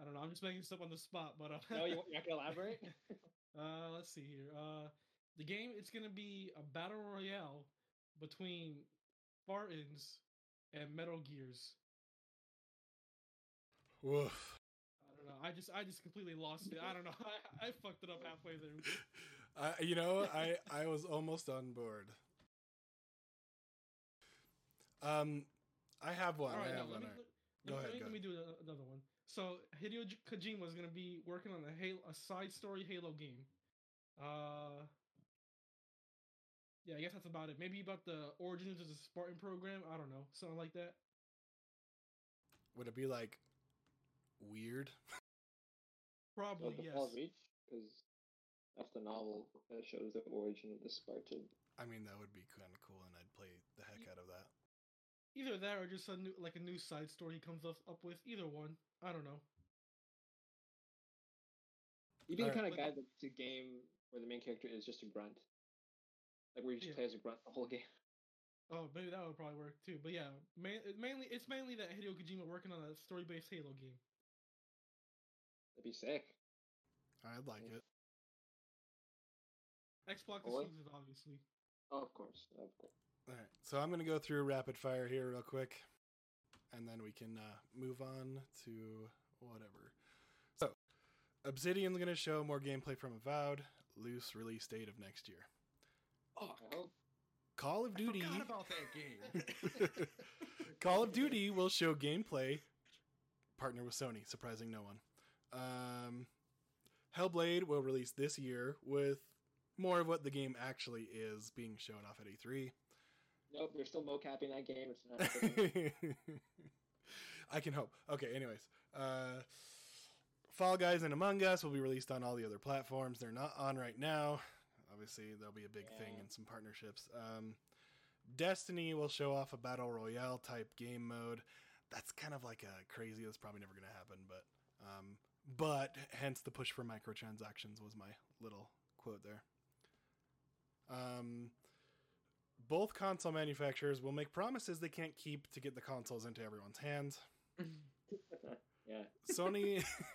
I don't know, I'm just making this up on the spot, but uh No, you, you're not gonna elaborate. uh let's see here. Uh the game it's gonna be a battle royale between Spartans and Metal Gears. Woof. I don't know. I just I just completely lost it. I don't know. I, I fucked it up halfway there. I, you know, I I was almost on board. Um, I have one. All right, I have let one. me, let, Go let ahead, me, go let me do another one. So Hideo J- Kojima is gonna be working on a Halo, a side story Halo game. Uh, yeah, I guess that's about it. Maybe about the origins of the Spartan program. I don't know, something like that. Would it be like weird? Probably Of the yes. Reach, because that's the novel that shows the origin of the Spartan. I mean, that would be kind of cool, and I'd play the heck out of that. Either that or just a new, like a new side story he comes up, up with. Either one. I don't know. You'd be the Alright. kind of Like- guy that makes a game where the main character is just a grunt. Like where you just Yeah. play as a grunt the whole game. Oh, maybe that would probably work too. But yeah, main, it mainly it's mainly that Hideo Kojima working on a story-based Halo game. That'd be sick. I'd like it. Xbox Or- exclusive, obviously. Oh, of course. Of course. All right, so I'm gonna go through rapid fire here real quick, and then we can uh, move on to whatever. So, Obsidian's gonna show more gameplay from Avowed. Loose release date of next year. Oh, I. Call of I Duty. forgot about that game. Call of Duty will show gameplay. Partner with Sony, surprising no one. Um, Hellblade will release this year with more of what the game actually is being shown off at E E3. Nope, they're still mocapping that game. It's not. I can hope. Okay, anyways. Uh, Fall Guys and Among Us will be released on all the other platforms. They're not on right now. Obviously, there'll be a big thing Yeah. and some partnerships. Um, Destiny will show off a battle royale type game mode. That's kind of like a crazy. That's probably never going to happen, but um, but hence the push for microtransactions was my little quote there. Um, both console manufacturers will make promises they can't keep to get the consoles into everyone's hands. yeah. Sony,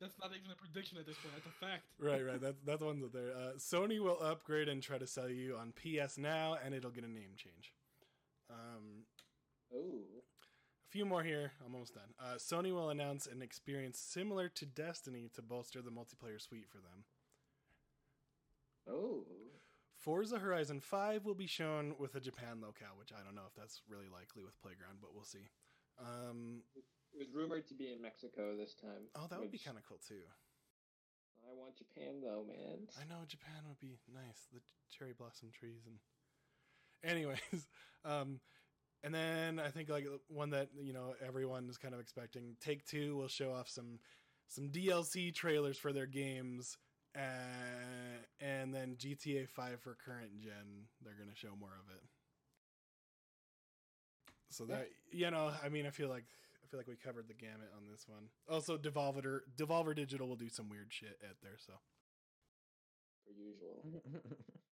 That's not even a prediction at this point. That's a fact. right, right. That's that's one that there. Uh, Sony will upgrade and try to sell you on PS now, and it'll get a name change. Um, Oh. a few more here. I'm almost done. Uh, Sony will announce an experience similar to Destiny to bolster the multiplayer suite for them. Oh. Forza Horizon 5 will be shown with a Japan locale, which I don't know if that's really likely with Playground, but we'll see. Um, It was rumored to be in Mexico this time. oh, that would be kind of cool too. I want Japan though, man. I know Japan would be nice. The cherry blossom trees and anyways, um and then I think like one that you know everyone is kind of expecting. Take Two will show off some some DLC trailers for their games, uh, and then GTA Five for current gen. They're gonna show more of it. So Yeah. that you know, I mean, I feel like I feel like we covered the gamut on this one. Also, Devolver Devolver Digital will do some weird shit at there. So Per usual.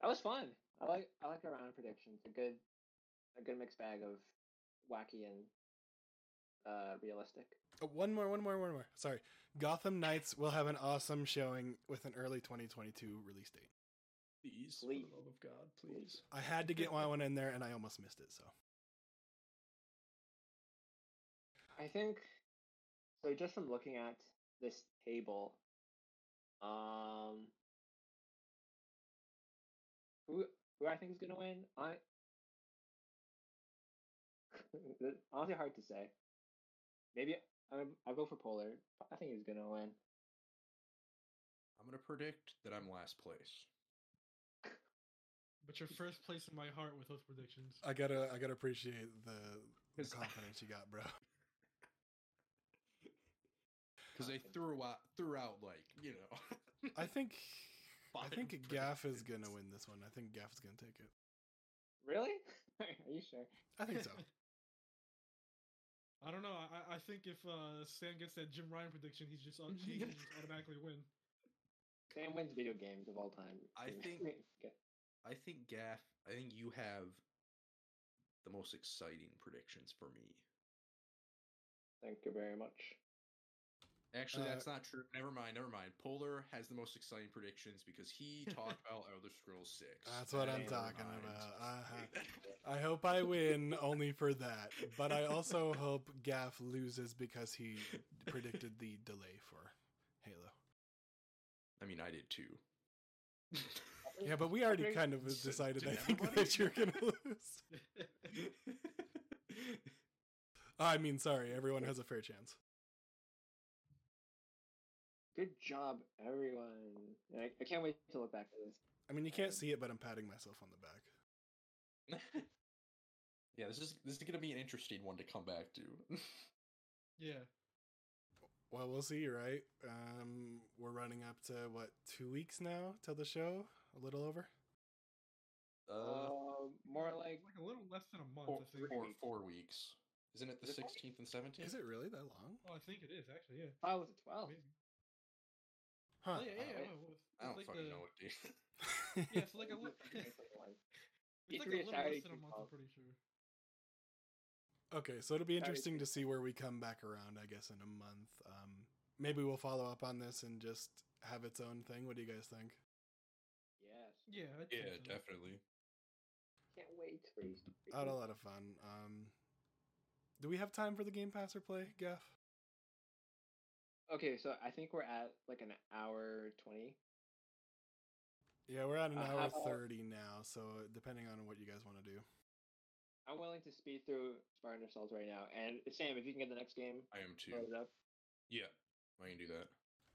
That was fun. I like I like our round predictions. A good a good mixed bag of wacky and uh realistic. Oh, one more, one more, one more. Sorry. Gotham Knights will have an awesome showing with an early 2022 release date. Please, for Please. the love of God, please. I had to get one one in there and I almost missed it, so. I think so just from looking at this table, um who who I think is gonna win? I honestly hard to say. Maybe I I'll go for Polar. I think he's gonna win. I'm gonna predict that I'm last place. But you're first place in my heart with those predictions. I gotta, I gotta appreciate the, the 'Cause- confidence you got, bro. Because they threw out threw out like you know. I think, I five think Gaff is gonna win this one. I think Gaff is gonna take it. Really? Are you sure? I think so. I don't know. I, I think if uh, Sam gets that Jim Ryan prediction, he's just au- he just automatically win. Sam wins video games of all time. I think- Okay. I think Gaff. I think you have the most exciting predictions for me. Thank you very much. Actually, Uh, that's not true. Never mind. Never mind. Polar has the most exciting predictions because he talked about Elder Scrolls Six. That's what I'm talking mind. about. Uh-huh. I hope I win only for that, but I also hope Gaff loses because he predicted the delay for Halo. I mean, I did too. Yeah, but we already Did- kind of did decided, I think, everybody? that you're gonna lose. I mean, sorry, everyone has a fair chance. Good job, everyone. I, I can't wait to look back at this. I mean, you can't see it, but I'm patting myself on the back. yeah, this is this is gonna be an interesting one to come back to. yeah. Well, we'll see, right? Um, we're running up to what two weeks now till the show? A little over. uh, Uh, more like Like a little less than a month, four, I think. four, weeks. four weeks. Isn't it the Is it four sixteenth and seventeenth? Is it really that long? Oh, I think it is actually. Yeah. I was at twelve. Maybe. Huh. Oh, yeah, yeah, yeah. wait. well, it's I don't like fucking the- know what dude. Yeah, it's like a li- It's like. It's like a is little Saturday than a month. I'm pretty sure. okay, so it'll be interesting to see where we come back around. I guess in a month. Um, maybe we'll follow up on this and just have its own thing. What do you guys think? Yes. Yeah. I'd yeah, so. definitely. Can't wait for these. I had a lot of fun. Um, do we have time for the Game Pass or play, Gaff? Okay, so I think we're at like an hour twenty. Yeah, we're at an Uh, hour about- thirty now, so depending on what you guys want to do. I'm willing to speed through Spartan Assault right now. And Sam, if you can get the next game I am too. loaded up. Yeah, I can do that.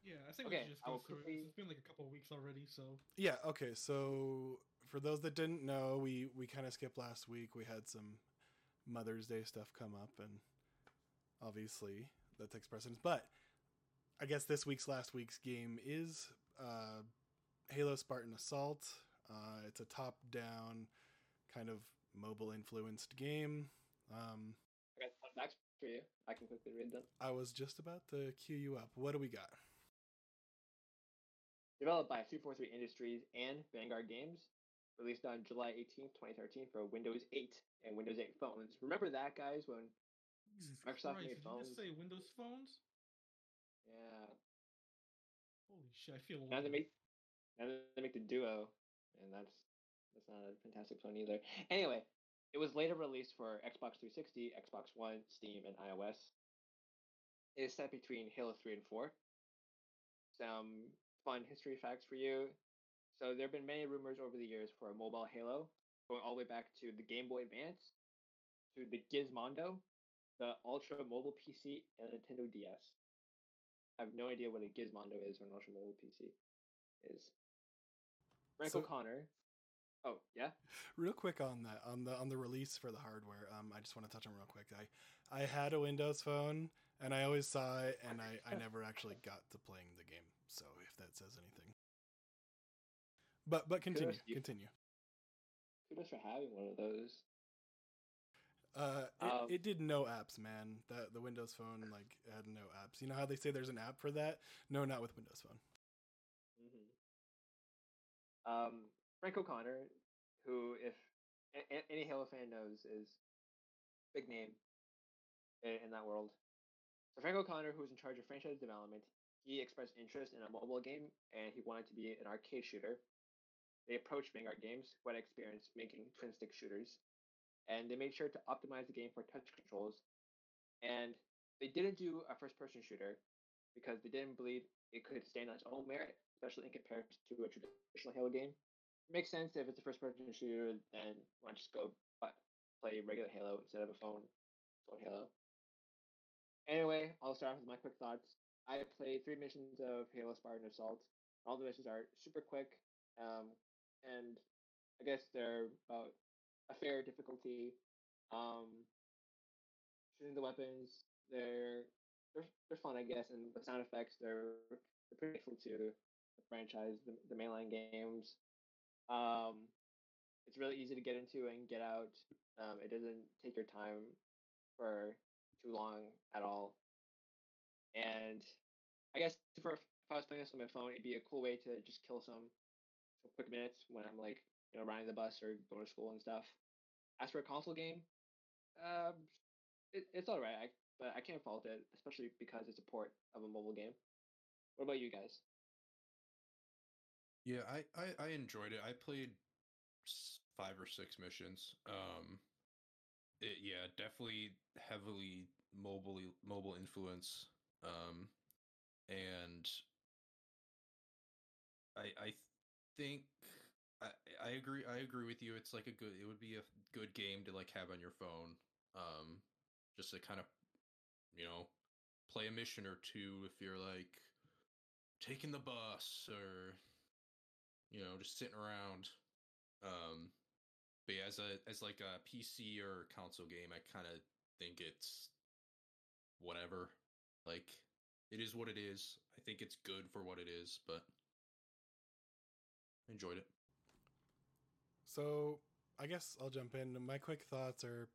Yeah, I think Okay, we should just go will through it. quickly- It's been like a couple of weeks already, so Yeah, okay. So for those that didn't know, we we kind of skipped last week. We had some Mother's Day stuff come up, and obviously that takes precedence. But I guess this week's last week's game is uh, Halo Spartan Assault. Uh, it's a top-down kind of mobile-influenced game. Um, I got fun facts for you. I can quickly read them. I was just about to cue you up. What do we got? Developed by 343 Industries and Vanguard Games. Released on July 18th, 2013 for Windows 8 and Windows 8 phones. Remember that, guys, when Jesus Microsoft Christ, made did phones. you just say Windows phones? Yeah, Holy shit, I feel now they make now they make the Duo, and that's that's not a fantastic phone either. Anyway, it was later released for Xbox 360, Xbox One, Steam, and iOS. It is set between Halo 3 and 4. Some fun history facts for you. So there have been many rumors over the years for a mobile Halo, going all the way back to the Game Boy Advance, to the Gizmondo, the Ultra Mobile PC, and Nintendo DS. I have no idea what a Gizmondo is or an Ultra Mobile PC is. Frank So- O'Connor. Oh yeah. Real quick on that on the on the release for the hardware, um, I just want to touch on real quick. I I had a Windows phone and I always saw it, and I I never actually got to playing the game. So if that says anything, but but continue Kudos continue. Kudos for having one of those. Uh, it, Um, it did no apps, man. The the Windows phone like had no apps. You know how they say there's an app for that? No, not with Windows Phone. hmm Um, Frank O'Connor, who, if a- any Halo fan knows, is big name in, in that world. So Frank O'Connor, who was in charge of franchise development, he expressed interest in a mobile game, and he wanted to be an arcade shooter. They approached Vanguard Games, who had experience making twin stick shooters, and they made sure to optimize the game for touch controls. And they didn't do a first person shooter because they didn't believe it could stand on its own merit, especially in comparison to a traditional Halo game. It makes sense if it's a first person shooter, then why not just go play regular Halo instead of a phone Halo. Anyway, I'll start off with my quick thoughts. I played three missions of Halo Spartan Assault. All the missions are super quick, um, and I guess they're about a fair difficulty. Um, shooting the weapons, they're they're they're fun, I guess, and the sound effects they're they're pretty faithful to the franchise, the, the mainline games. Um, it's really easy to get into and get out. Um, it doesn't take your time for too long at all. And I guess for if I was playing this on my phone, it'd be a cool way to just kill some quick minutes when I'm like you know riding the bus or going to school and stuff. As for a console game, um, it, it's all right, I, but I can't fault it, especially because it's a port of a mobile game. What about you guys? Yeah, I, I I enjoyed it. I played five or six missions. Um, it, yeah, definitely heavily mobile mobile influence. Um, and I I think I, I agree. I agree with you. It's like a good. It would be a good game to like have on your phone. Um, just to kind of, you know, play a mission or two if you're like taking the bus or, you know, just sitting around. Um, but yeah, as a as like a PC or console game, I kind of think it's whatever. Like it is what it is. I think it's good for what it is, but enjoyed it. So I guess I'll jump in. My quick thoughts are,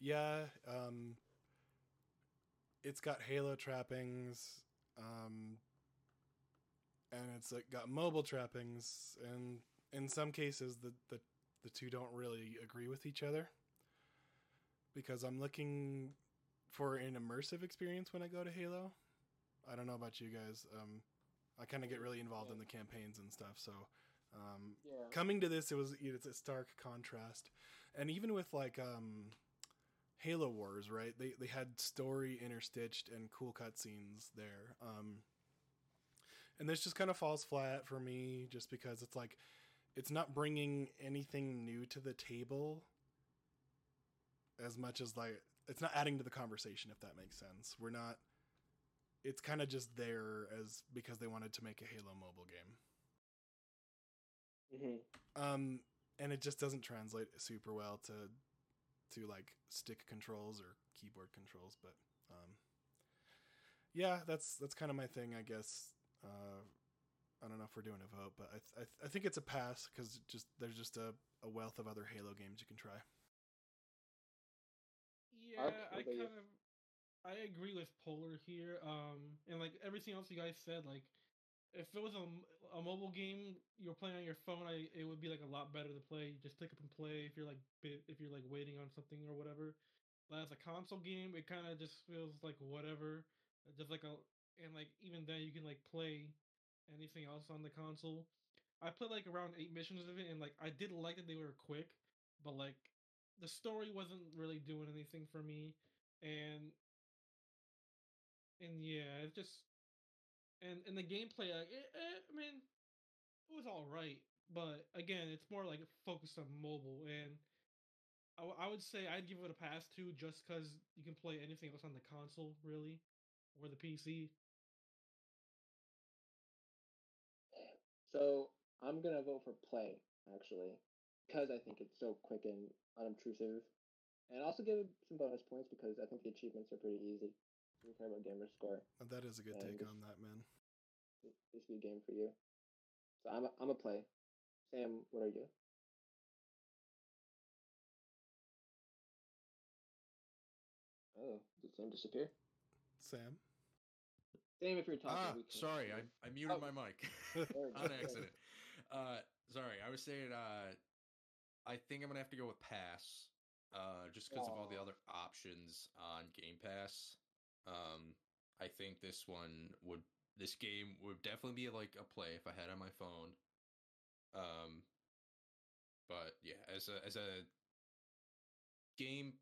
yeah, um, it's got Halo trappings, um, and it's like got mobile trappings, and in some cases the the the two don't really agree with each other. Because I'm looking for an immersive experience when I go to Halo. I don't know about you guys. Um, I kind of get really involved in the campaigns and stuff, so um, Yeah. coming to this, it was it's a stark contrast, and even with like um, Halo Wars, right? They they had story interstitched and cool cutscenes there, um, and this just kind of falls flat for me, just because it's like it's not bringing anything new to the table as much as like it's not adding to the conversation if that makes sense we're not it's kind of just there as because they wanted to make a halo mobile game hmm um and it just doesn't translate super well to to like stick controls or keyboard controls but um yeah that's that's kind of my thing i guess uh i don't know if we're doing a vote but i th- I, th- I think it's a pass because just there's just a, a wealth of other halo games you can try Yeah, Ark, I what about you? kind of I agree with Polar here. Um, and like everything else you guys said, like if it was a, a mobile game you're playing on your phone, I it would be like a lot better to play. You just pick up and play if you're like if you're like waiting on something or whatever. But as a console game, it kind of just feels like whatever. Just like a and like even then you can like play anything else on the console. I played like around eight missions of it, and like I did like that they were quick, but like the story wasn't really doing anything for me, and and yeah, it just and and the gameplay, like, eh, eh, I mean, it was all right, but again, it's more like focused on mobile, and I, would say I'd give it a pass too, just because you can play anything else on the console, really, or the PC. So I'm gonna vote for play actually, because I think it's so quick and unobtrusive, and also give it some bonus points because I think the achievements are pretty easy. If you care about gamer score, Uh, that is a good Yeah, take this- on that man this this be a game for you. So I'm a, I'm a play. Sam, what are you? Oh, did Sam disappear? sam Sam, if you're talking, Ah, we sorry, I. I muted Oh. my mic There we go. on accident. Uh, sorry, I was saying. Uh, I think I'm gonna have to go with pass. Uh, just because of all the other options on Game Pass. Um, I think this one would. This game would definitely be like a play if I had it on my phone. Um, but yeah, as a as a game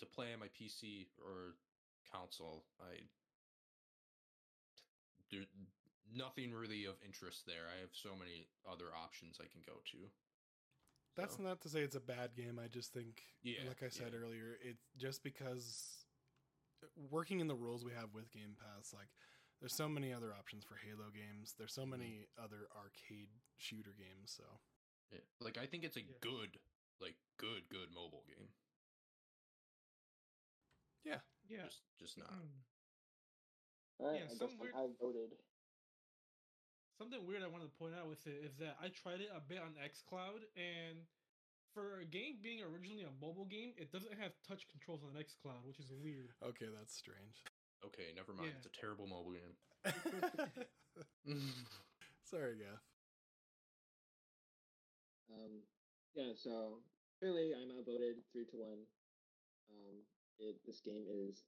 to play on my PC or console, I there nothing really of interest there. I have so many other options I can go to. That's So, not to say it's a bad game. I just think, Yeah, like I said yeah. earlier, it's just because working in the rules we have with Game Pass, like there's so many other options for Halo games. There's so Mhm. many other arcade shooter games. So yeah. like I think it's a Yeah. good, like good, good mobile game. yeah, Yeah. Just just not. Mm. All right, Yeah, I some weird- I voted. Something weird I wanted to point out with it is that I tried it a bit on xCloud, and for a game being originally a mobile game, it doesn't have touch controls on xCloud, which is weird. okay, that's strange. Okay, never mind. Yeah. It's a terrible mobile game. Sorry, Gaff. Um, yeah, so clearly I'm outvoted three to one. Um, it, this game is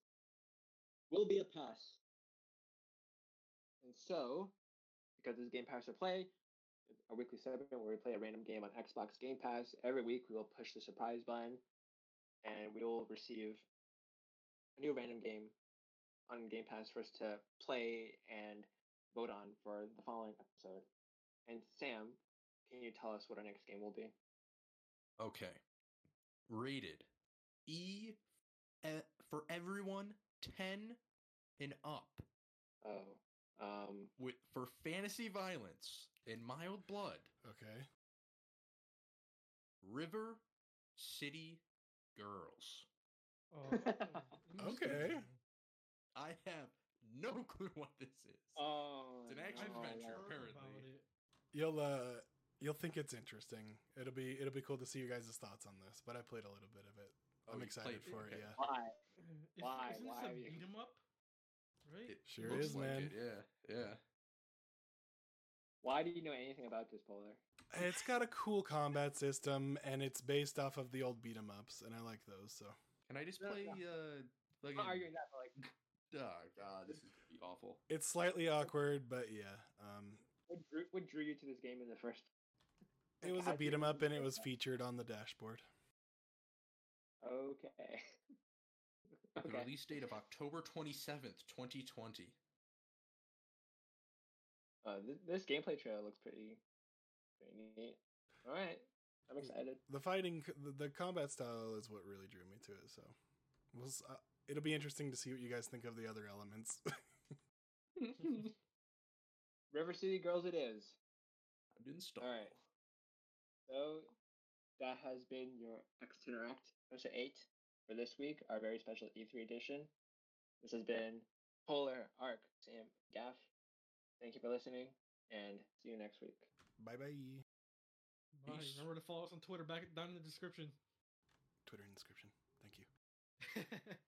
will be a pass. And so, because this is Game Pass to play, a weekly segment where we play a random game on Xbox Game Pass. Every week we will push the surprise button, and we will receive a new random game on Game Pass for us to play and vote on for the following episode. And Sam, can you tell us what our next game will be? Okay. Rated E for everyone 10 and up. Oh, um, With for fantasy violence and mild blood. Okay. River City Girls. Oh, Okay. I have no clue what this is. oh, It's an action no. adventure, apparently. You'll uh you'll think it's interesting. It'll be it'll be cool to see your guys' thoughts on this, but I played a little bit of it. Oh, I'm excited played for it, okay. yeah. Why? If- Why? Isn't Why this a have you- beat 'em up? Right? It Sure is, like man. it, Yeah, yeah. Why do you know anything about this, Polar? It's got a cool combat system and it's based off of the old beat 'em ups, and I like those, so Can I just play no. uh like I'm not arguing that, but like, Oh god, this is gonna be awful. it's slightly awkward, but yeah. Um what drew, what drew you to this game in the first? it was a did beat 'em you up and it was featured on the dashboard. Okay. The okay. release date of October 27th, 2020. Uh, th- this gameplay trailer looks pretty, pretty neat. All right, I'm excited. The fighting the, the combat style is what really drew me to it, so we'll, uh, it'll be interesting to see what you guys think of the other elements. River City Girls, it is. I've installed. All right. So that has been your X Interact episode eight for this week, our very special E3 edition. This has been Polar, Arc, Sam, Gaff. Thank you for listening, and see you next week. bye bye. Bye. Peace. Remember to follow us on Twitter back down in the description. Twitter in the description. Thank you.